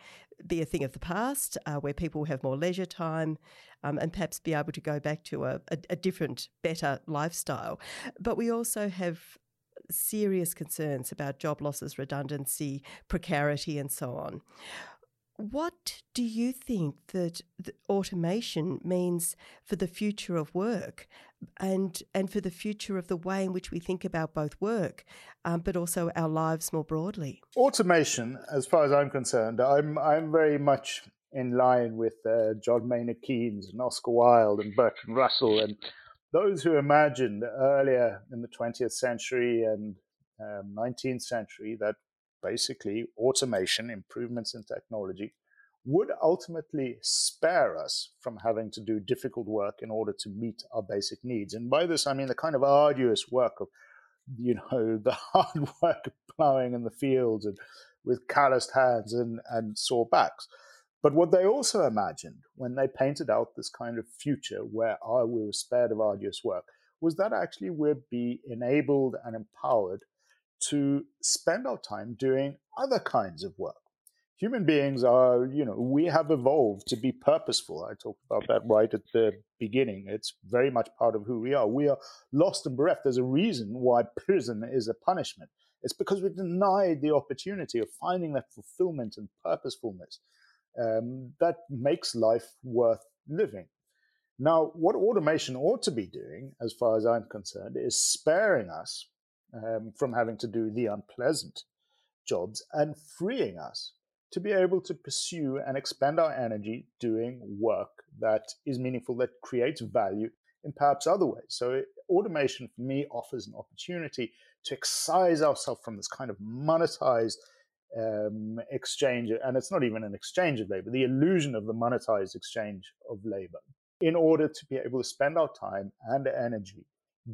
be a thing of the past, uh, where people have more leisure time um, and perhaps be able to go back to a, a, a different, better lifestyle. But we also have serious concerns about job losses, redundancy, precarity, and so on. What do you think that automation means for the future of work and, and for the future of the way in which we think about both work, um, but also our lives more broadly? Automation, as far as I'm concerned, I'm, I'm very much in line with uh, John Maynard Keynes and Oscar Wilde and Bertrand Russell and those who imagined earlier in the 20th century and um, 19th century that basically automation, improvements in technology, would ultimately spare us from having to do difficult work in order to meet our basic needs. And by this, I mean the kind of arduous work of, you know, *laughs* the hard work of plowing in the fields and with calloused hands and, and sore backs. But what they also imagined when they painted out this kind of future where oh, we were spared of arduous work was that actually we'd be enabled and empowered to spend our time doing other kinds of work. Human beings are, you know, we have evolved to be purposeful. I talked about that right at the beginning. It's very much part of who we are. We are lost and bereft. There's a reason why prison is a punishment. It's because we're denied the opportunity of finding that fulfillment and purposefulness um, that makes life worth living. Now, what automation ought to be doing, as far as I'm concerned, is sparing us um, from having to do the unpleasant jobs and freeing us to be able to pursue and expend our energy doing work that is meaningful, that creates value in perhaps other ways. So, automation for me offers an opportunity to excise ourselves from this kind of monetized um, exchange, and it's not even an exchange of labor, the illusion of the monetized exchange of labor, in order to be able to spend our time and energy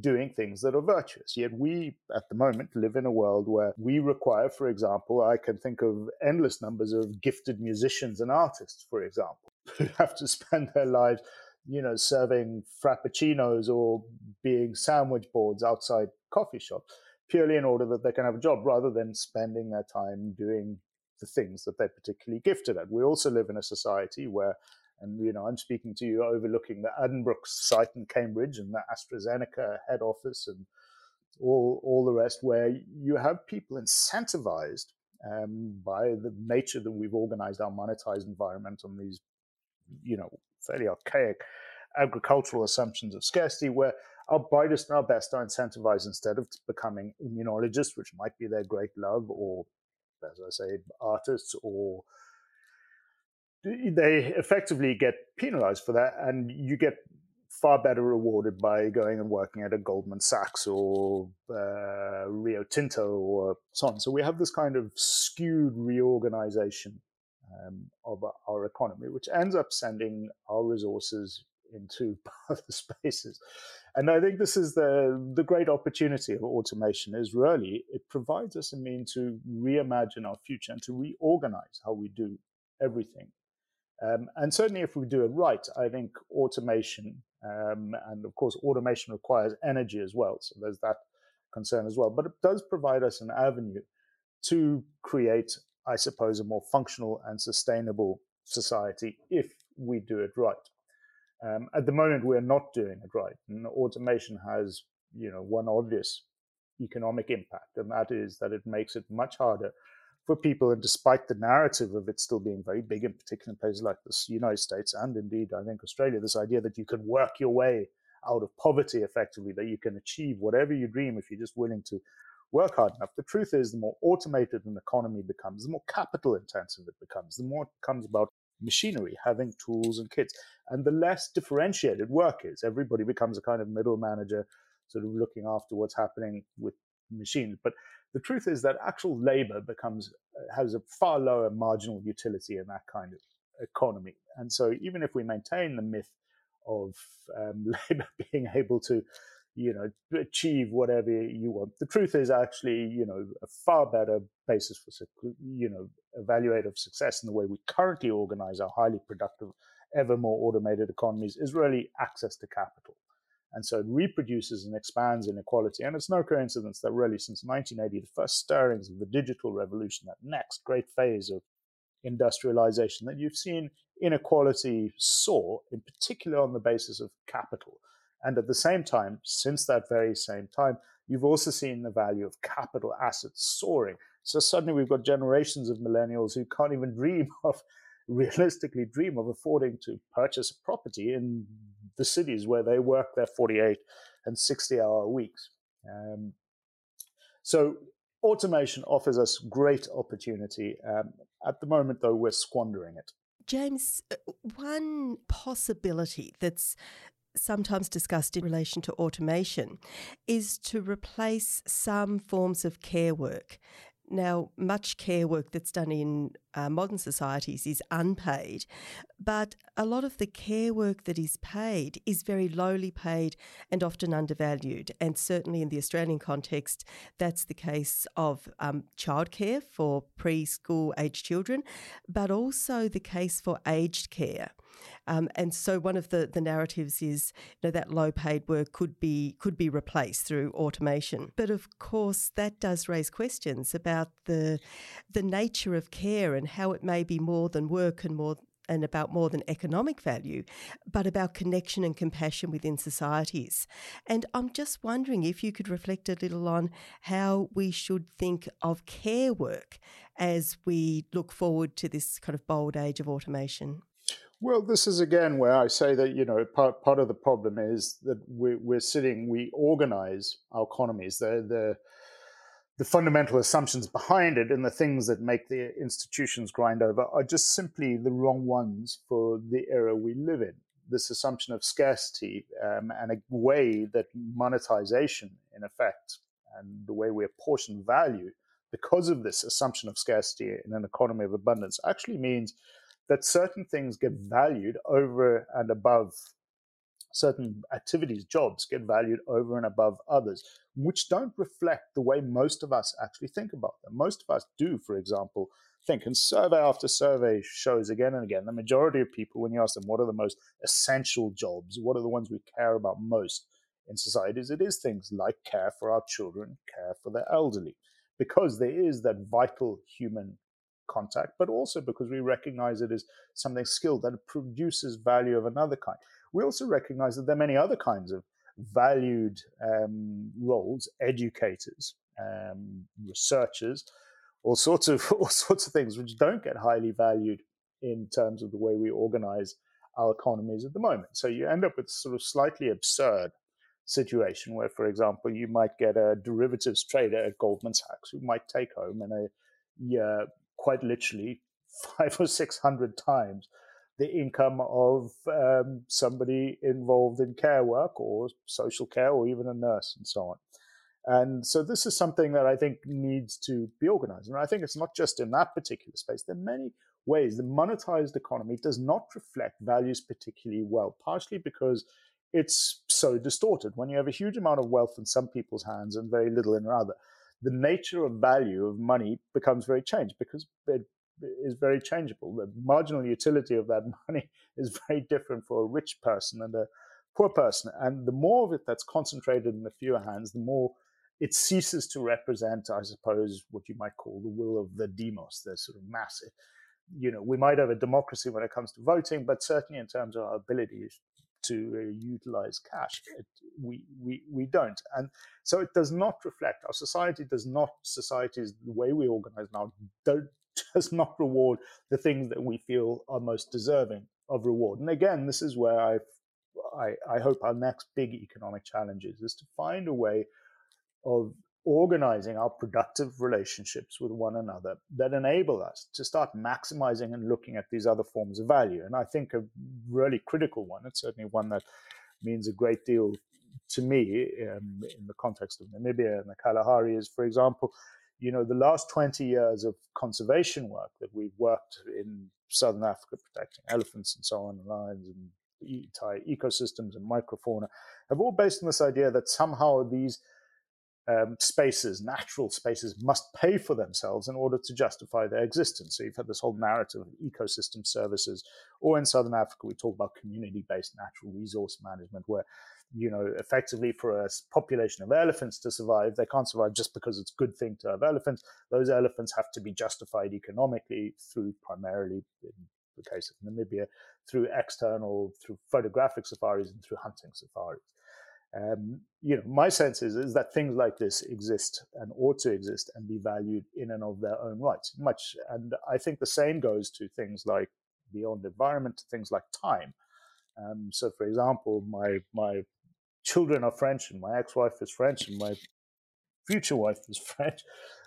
doing things that are virtuous. Yet we, at the moment, live in a world where we require, for example, I can think of endless numbers of gifted musicians and artists, for example, *laughs* who have to spend their lives, you know, serving frappuccinos or being sandwich boards outside coffee shops purely in order that they can have a job rather than spending their time doing the things that they're particularly gifted at. We also live in a society where and you know, I'm speaking to you overlooking the Addenbrooke site in Cambridge and the AstraZeneca head office and all all the rest, where you have people incentivized um, by the nature that we've organized our monetized environment on these, you know, fairly archaic agricultural assumptions of scarcity, where our brightest and our best are incentivized instead of becoming immunologists, which might be their great love, or as I say, artists or they effectively get penalized for that, and you get far better rewarded by going and working at a Goldman Sachs or uh, Rio Tinto or so on. So we have this kind of skewed reorganization um, of our economy, which ends up sending our resources into *laughs* other spaces. And I think this is the the great opportunity of automation is really it provides us a mean to reimagine our future and to reorganize how we do everything um, and certainly, if we do it right, I think automation, um, and of course, automation requires energy as well. So there's that concern as well. But it does provide us an avenue to create, I suppose, a more functional and sustainable society if we do it right. Um, at the moment, we're not doing it right, and automation has, you know, one obvious economic impact, and that is that it makes it much harder for people, and despite the narrative of it still being very big, in particular places like the United States and indeed, I think Australia, this idea that you can work your way out of poverty effectively, that you can achieve whatever you dream if you're just willing to work hard enough. The truth is, the more automated an economy becomes, the more capital intensive it becomes, the more it becomes about machinery, having tools and kits, and the less differentiated work is. Everybody becomes a kind of middle manager, sort of looking after what's happening with machines. But the truth is that actual labor becomes uh, has a far lower marginal utility in that kind of economy. And so, even if we maintain the myth of um, *laughs* labor being able to, you know, achieve whatever you want, the truth is actually, you know, a far better basis for, you know, evaluate of success in the way we currently organize our highly productive, ever more automated economies is really access to capital. And so it reproduces and expands inequality. And it's no coincidence that really since 1980, the first stirrings of the digital revolution, that next great phase of industrialization, that you've seen inequality soar, in particular on the basis of capital. And at the same time, since that very same time, you've also seen the value of capital assets soaring. So suddenly we've got generations of millennials who can't even *laughs* dream of realistically dream of affording to purchase a property in the cities where they work their 48 and 60 hour weeks. Um, so automation offers us great opportunity. Um, at the moment, though, we're squandering it. James, uh, one possibility that's sometimes discussed in relation to automation is to replace some forms of care work. Now, much care work that's done in uh, modern societies is unpaid, but a lot of the care work that is paid is very lowly paid and often undervalued. And certainly in the Australian context, that's the case of um, childcare for preschool aged children, but also the case for aged care. Um, and so one of the, the narratives is you know, that low paid work could be could be replaced through automation. But of course, that does raise questions about the the nature of care and how it may be more than work and more and about more than economic value, but about connection and compassion within societies. And I'm just wondering if you could reflect a little on how we should think of care work as we look forward to this kind of bold age of automation. Well, this is again where I say that you know part part of the problem is that we're, we're sitting, we organize our economies. The the the fundamental assumptions behind it and the things that make the institutions grind over are just simply the wrong ones for the era we live in. This assumption of scarcity um, and a way that monetization, in effect, and the way we apportion value because of this assumption of scarcity in an economy of abundance actually means that certain things get valued over and above certain activities, jobs get valued over and above others, which don't reflect the way most of us actually think about them. Most of us do, for example, think, and survey after survey shows again and again, the majority of people, when you ask them what are the most essential jobs, what are the ones we care about most in societies, it is things like care for our children, care for the elderly, because there is that vital human contact, but also because we recognize it as something skilled that produces value of another kind. We also recognize that there are many other kinds of valued um, roles, educators, um, researchers, all sorts of *laughs* all sorts of things which don't get highly valued in terms of the way we organize our economies at the moment. So you end up with sort of slightly absurd situation where, for example, you might get a derivatives trader at Goldman Sachs who might take home in a year quite literally five or six hundred times the income of um, somebody involved in care work or social care or even a nurse and so on. And so this is something that I think needs to be organized. And I think it's not just in that particular space. There are many ways. The monetized economy does not reflect values particularly well, partially because it's so distorted. When you have a huge amount of wealth in some people's hands and very little in other, the nature of value of money becomes very changed because it is very changeable. The marginal utility of that *laughs* money is very different for a rich person and a poor person. And the more of it that's concentrated in a fewer hands, the more it ceases to represent, I suppose, what you might call the will of the demos, the sort of massive. You know, we might have a democracy when it comes to voting, but certainly in terms of our ability to uh, utilize cash. It, we, we, we don't. And so it does not reflect, our society does not, societies, the way we organize now, don't, *laughs* does not reward the things that we feel are most deserving of reward. And again, this is where I, I, I hope our next big economic challenge is, is to find a way of organizing our productive relationships with one another that enable us to start maximizing and looking at these other forms of value. And I think a really critical one, it's certainly one that means a great deal to me um, in the context of Namibia and the Kalahari is, for example, you know, the last 20 years of conservation work that we've worked in Southern Africa, protecting elephants and so on, and lions and entire ecosystems and microfauna, have all based on this idea that somehow these um, spaces, natural spaces, must pay for themselves in order to justify their existence. So you've had this whole narrative of ecosystem services, or in Southern Africa, we talk about community-based natural resource management, where you know, effectively for a population of elephants to survive, they can't survive just because it's a good thing to have elephants. Those elephants have to be justified economically through primarily, in the case of Namibia, through external, through photographic safaris and through hunting safaris. Um, you know, my sense is, is that things like this exist and ought to exist and be valued in and of their own rights. Much, and I think the same goes to things like beyond environment, things like time. Um, so, for example, my my children are French, and my ex-wife is French, and my future wife is *laughs* French.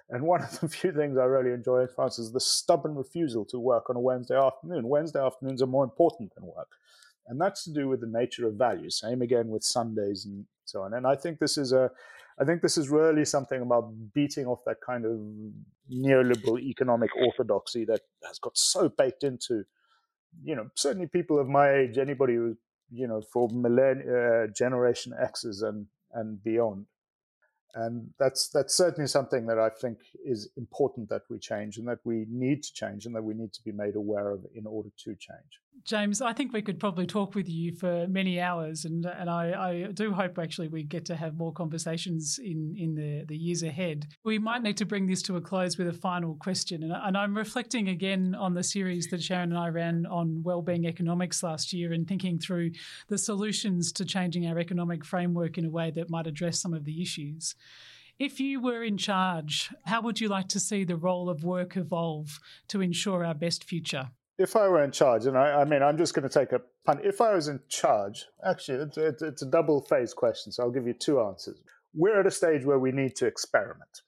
And one of the few things I really enjoy in France is the stubborn refusal to work on a Wednesday afternoon. Wednesday afternoons are more important than work and that's to do with the nature of value. Same again with Sundays and so on. And I think this is a, I think this is really something about beating off that kind of neoliberal economic orthodoxy that has got so baked into, you know, certainly people of my age, anybody who, you know, for millenn- uh, Generation X's and and beyond, and that's that's certainly something that I think is important that we change and that we need to change and that we need to be made aware of in order to change. James, I think we could probably talk with you for many hours, and and I, I do hope actually we get to have more conversations in in the the years ahead. We might need to bring this to a close with a final question, and, and I'm reflecting again on the series that Sharon and I ran on well-being economics last year, and thinking through the solutions to changing our economic framework in a way that might address some of the issues. If you were in charge, how would you like to see the role of work evolve to ensure our best future? If I were in charge, and I, I mean, I'm just going to take a punt. If I was in charge, actually, it's, it's, it's a double phase question, so I'll give you two answers. We're at a stage where we need to experiment.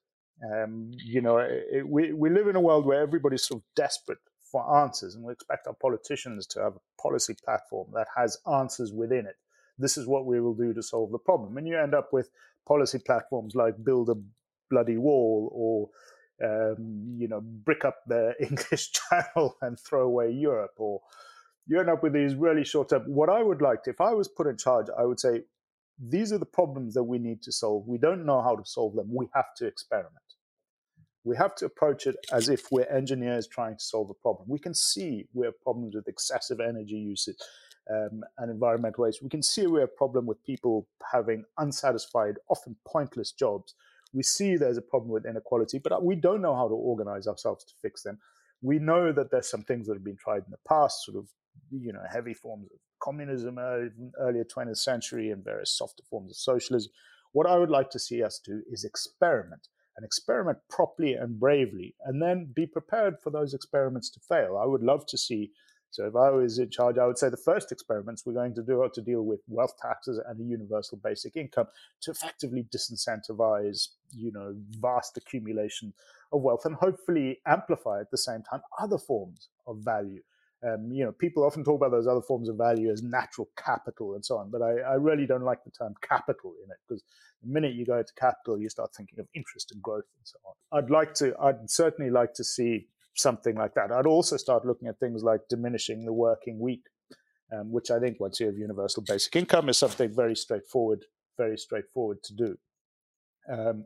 Um, you know, it, we, we live in a world where everybody's sort of desperate for answers, and we expect our politicians to have a policy platform that has answers within it. This is what we will do to solve the problem. And you end up with policy platforms like build a bloody wall or um, you know, brick up the *laughs* English Channel and throw away Europe, or you end up with these really short term. What I would like to, if I was put in charge, I would say, these are the problems that we need to solve. We don't know how to solve them. We have to experiment. We have to approach it as if we're engineers trying to solve a problem. We can see we have problems with excessive energy usage um, and environmental waste. We can see we have a problem with people having unsatisfied, often pointless jobs we see there's a problem with inequality, but uh, we don't know how to organize ourselves to fix them. We know that there's some things that have been tried in the past, sort of, you know, heavy forms of communism, uh, early, earlier 20th century, and various softer forms of socialism. What I would like to see us do is experiment and experiment properly and bravely, and then be prepared for those experiments to fail. I would love to see so if I was in charge, I would say the first experiments we're going to do are to deal with wealth taxes and a universal basic income to effectively disincentivize, you know, vast accumulation of wealth and hopefully amplify at the same time other forms of value. Um, you know, people often talk about those other forms of value as natural capital and so on, but I, I really don't like the term capital in it because the minute you go to capital, you start thinking of interest and growth and so on. I'd like to, I'd certainly like to see something like that. I'd also start looking at things like diminishing the working week, um, which I think once you have universal basic income is something very straightforward, very straightforward to do. Um,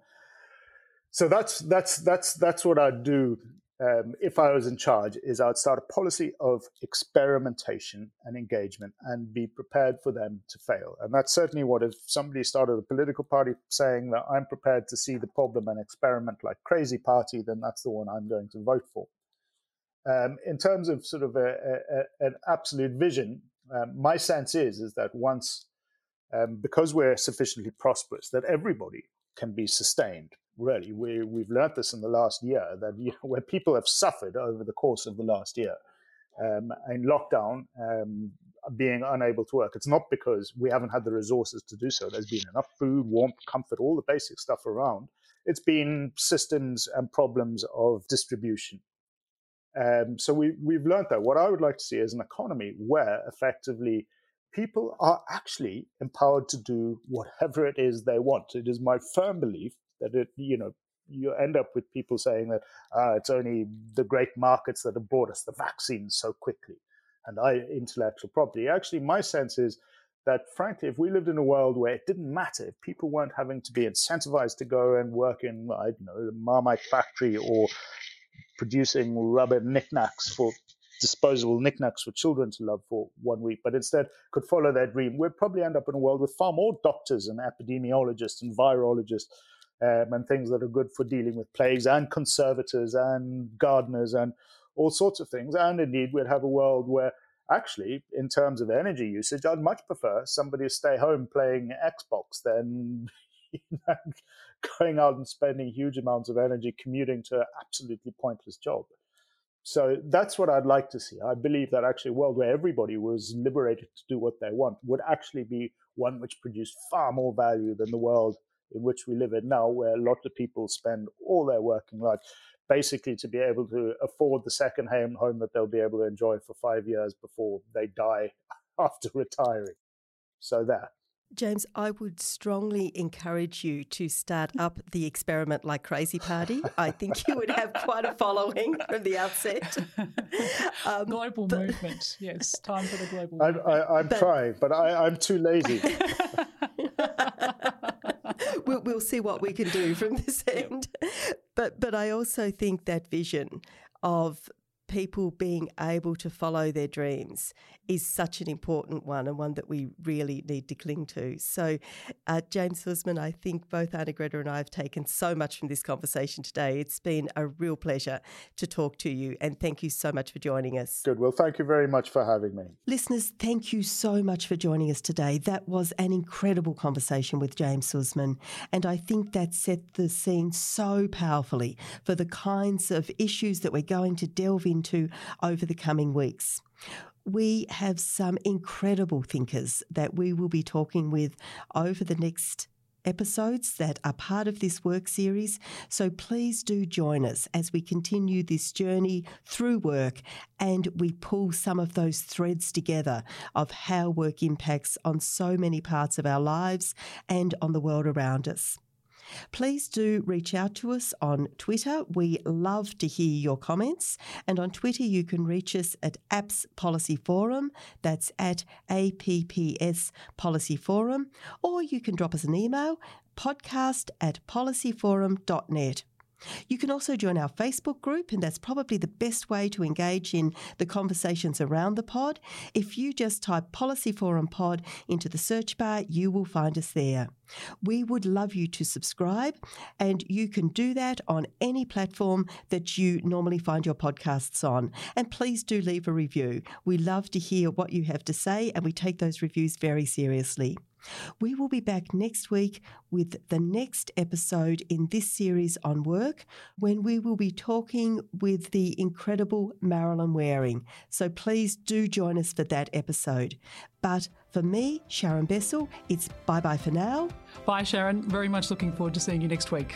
so that's that's that's that's what I'd do um, if I was in charge. Is I'd start a policy of experimentation and engagement, and be prepared for them to fail. And that's certainly what if somebody started a political party saying that I'm prepared to see the problem and experiment like crazy party, then that's the one I'm going to vote for. Um, in terms of sort of a, a, an absolute vision, um, my sense is is that once, um, because we're sufficiently prosperous, that everybody can be sustained. Really, we we've learned this in the last year that you know, *laughs* where people have suffered over the course of the last year um, in lockdown, um, being unable to work. It's not because we haven't had the resources to do so. There's been enough food, warmth, comfort, all the basic stuff around. It's been systems and problems of distribution um, so we, we've learned that. What I would like to see is an economy where effectively people are actually empowered to do whatever it is they want. It is my firm belief that it, you know, you end up with people saying that uh, it's only the great markets that have brought us the vaccines so quickly and I intellectual property. Actually, my sense is that frankly, if we lived in a world where it didn't matter, if people weren't having to be incentivized to go and work in, I don't know, the Marmite factory or producing rubber knickknacks for disposable knickknacks for children to love for one week, but instead could follow their dream, we'd probably end up in a world with far more doctors and epidemiologists and virologists um, and things that are good for dealing with plagues and conservators and gardeners and all sorts of things. And indeed, we'd have a world where actually, in terms of energy usage, I'd much prefer somebody to stay home playing Xbox than *laughs* you know, going out and spending huge amounts of energy commuting to an absolutely pointless job. So that's what I'd like to see. I believe that actually a world where everybody was liberated to do what they want would actually be one which produced far more value than the world in which we live in now, where a lot of people spend all their working life basically to be able to afford the second home, home that they'll be able to enjoy for five years before they die *laughs* after retiring. So that. James, I would strongly encourage you to start up the experiment like crazy party. I think you would have quite a following from the outset. *laughs* Um, global but, movement, yes. Time for the global. I'm, I, am trying, but I, I'm too lazy. *laughs* *laughs* we'll, we'll see what we can do from this end. But but I also think that vision of people being able to follow their dreams is such an important one and one that we really need to cling to. So, uh, James Suzman, I think both Arnagretta and I have taken so much from this conversation today. It's been a real pleasure to talk to you, and thank you so much for joining us. Good. Well, thank you very much for having me. Listeners, thank you so much for joining us today. That was an incredible conversation with James Suzman, and I think that set the scene so powerfully for the kinds of issues that we're going to delve into over the coming weeks we have some incredible thinkers that we will be talking with over the next episodes that are part of this work series. So please do join us as we continue this journey through work and we pull some of those threads together of how work impacts on so many parts of our lives and on the world around us. Please do reach out to us on Twitter. We love to hear your comments. And on Twitter, you can reach us at Apps Policy Forum. That's at APPS Policy Forum. Or you can drop us an email podcast at policyforum.net. You can also join our Facebook group, and that's probably the best way to engage in the conversations around the pod. If you just type Policy Forum Pod into the search bar, you will find us there. We would love you to subscribe, and you can do that on any platform that you normally find your podcasts on. And please do leave a review. We love to hear what you have to say, and we take those reviews very seriously. We will be back next week with the next episode in this series on work when we will be talking with the incredible Marilyn Waring. So please do join us for that episode. But for me, Sharon Bessell, it's bye bye for now. Bye, Sharon. Very much looking forward to seeing you next week.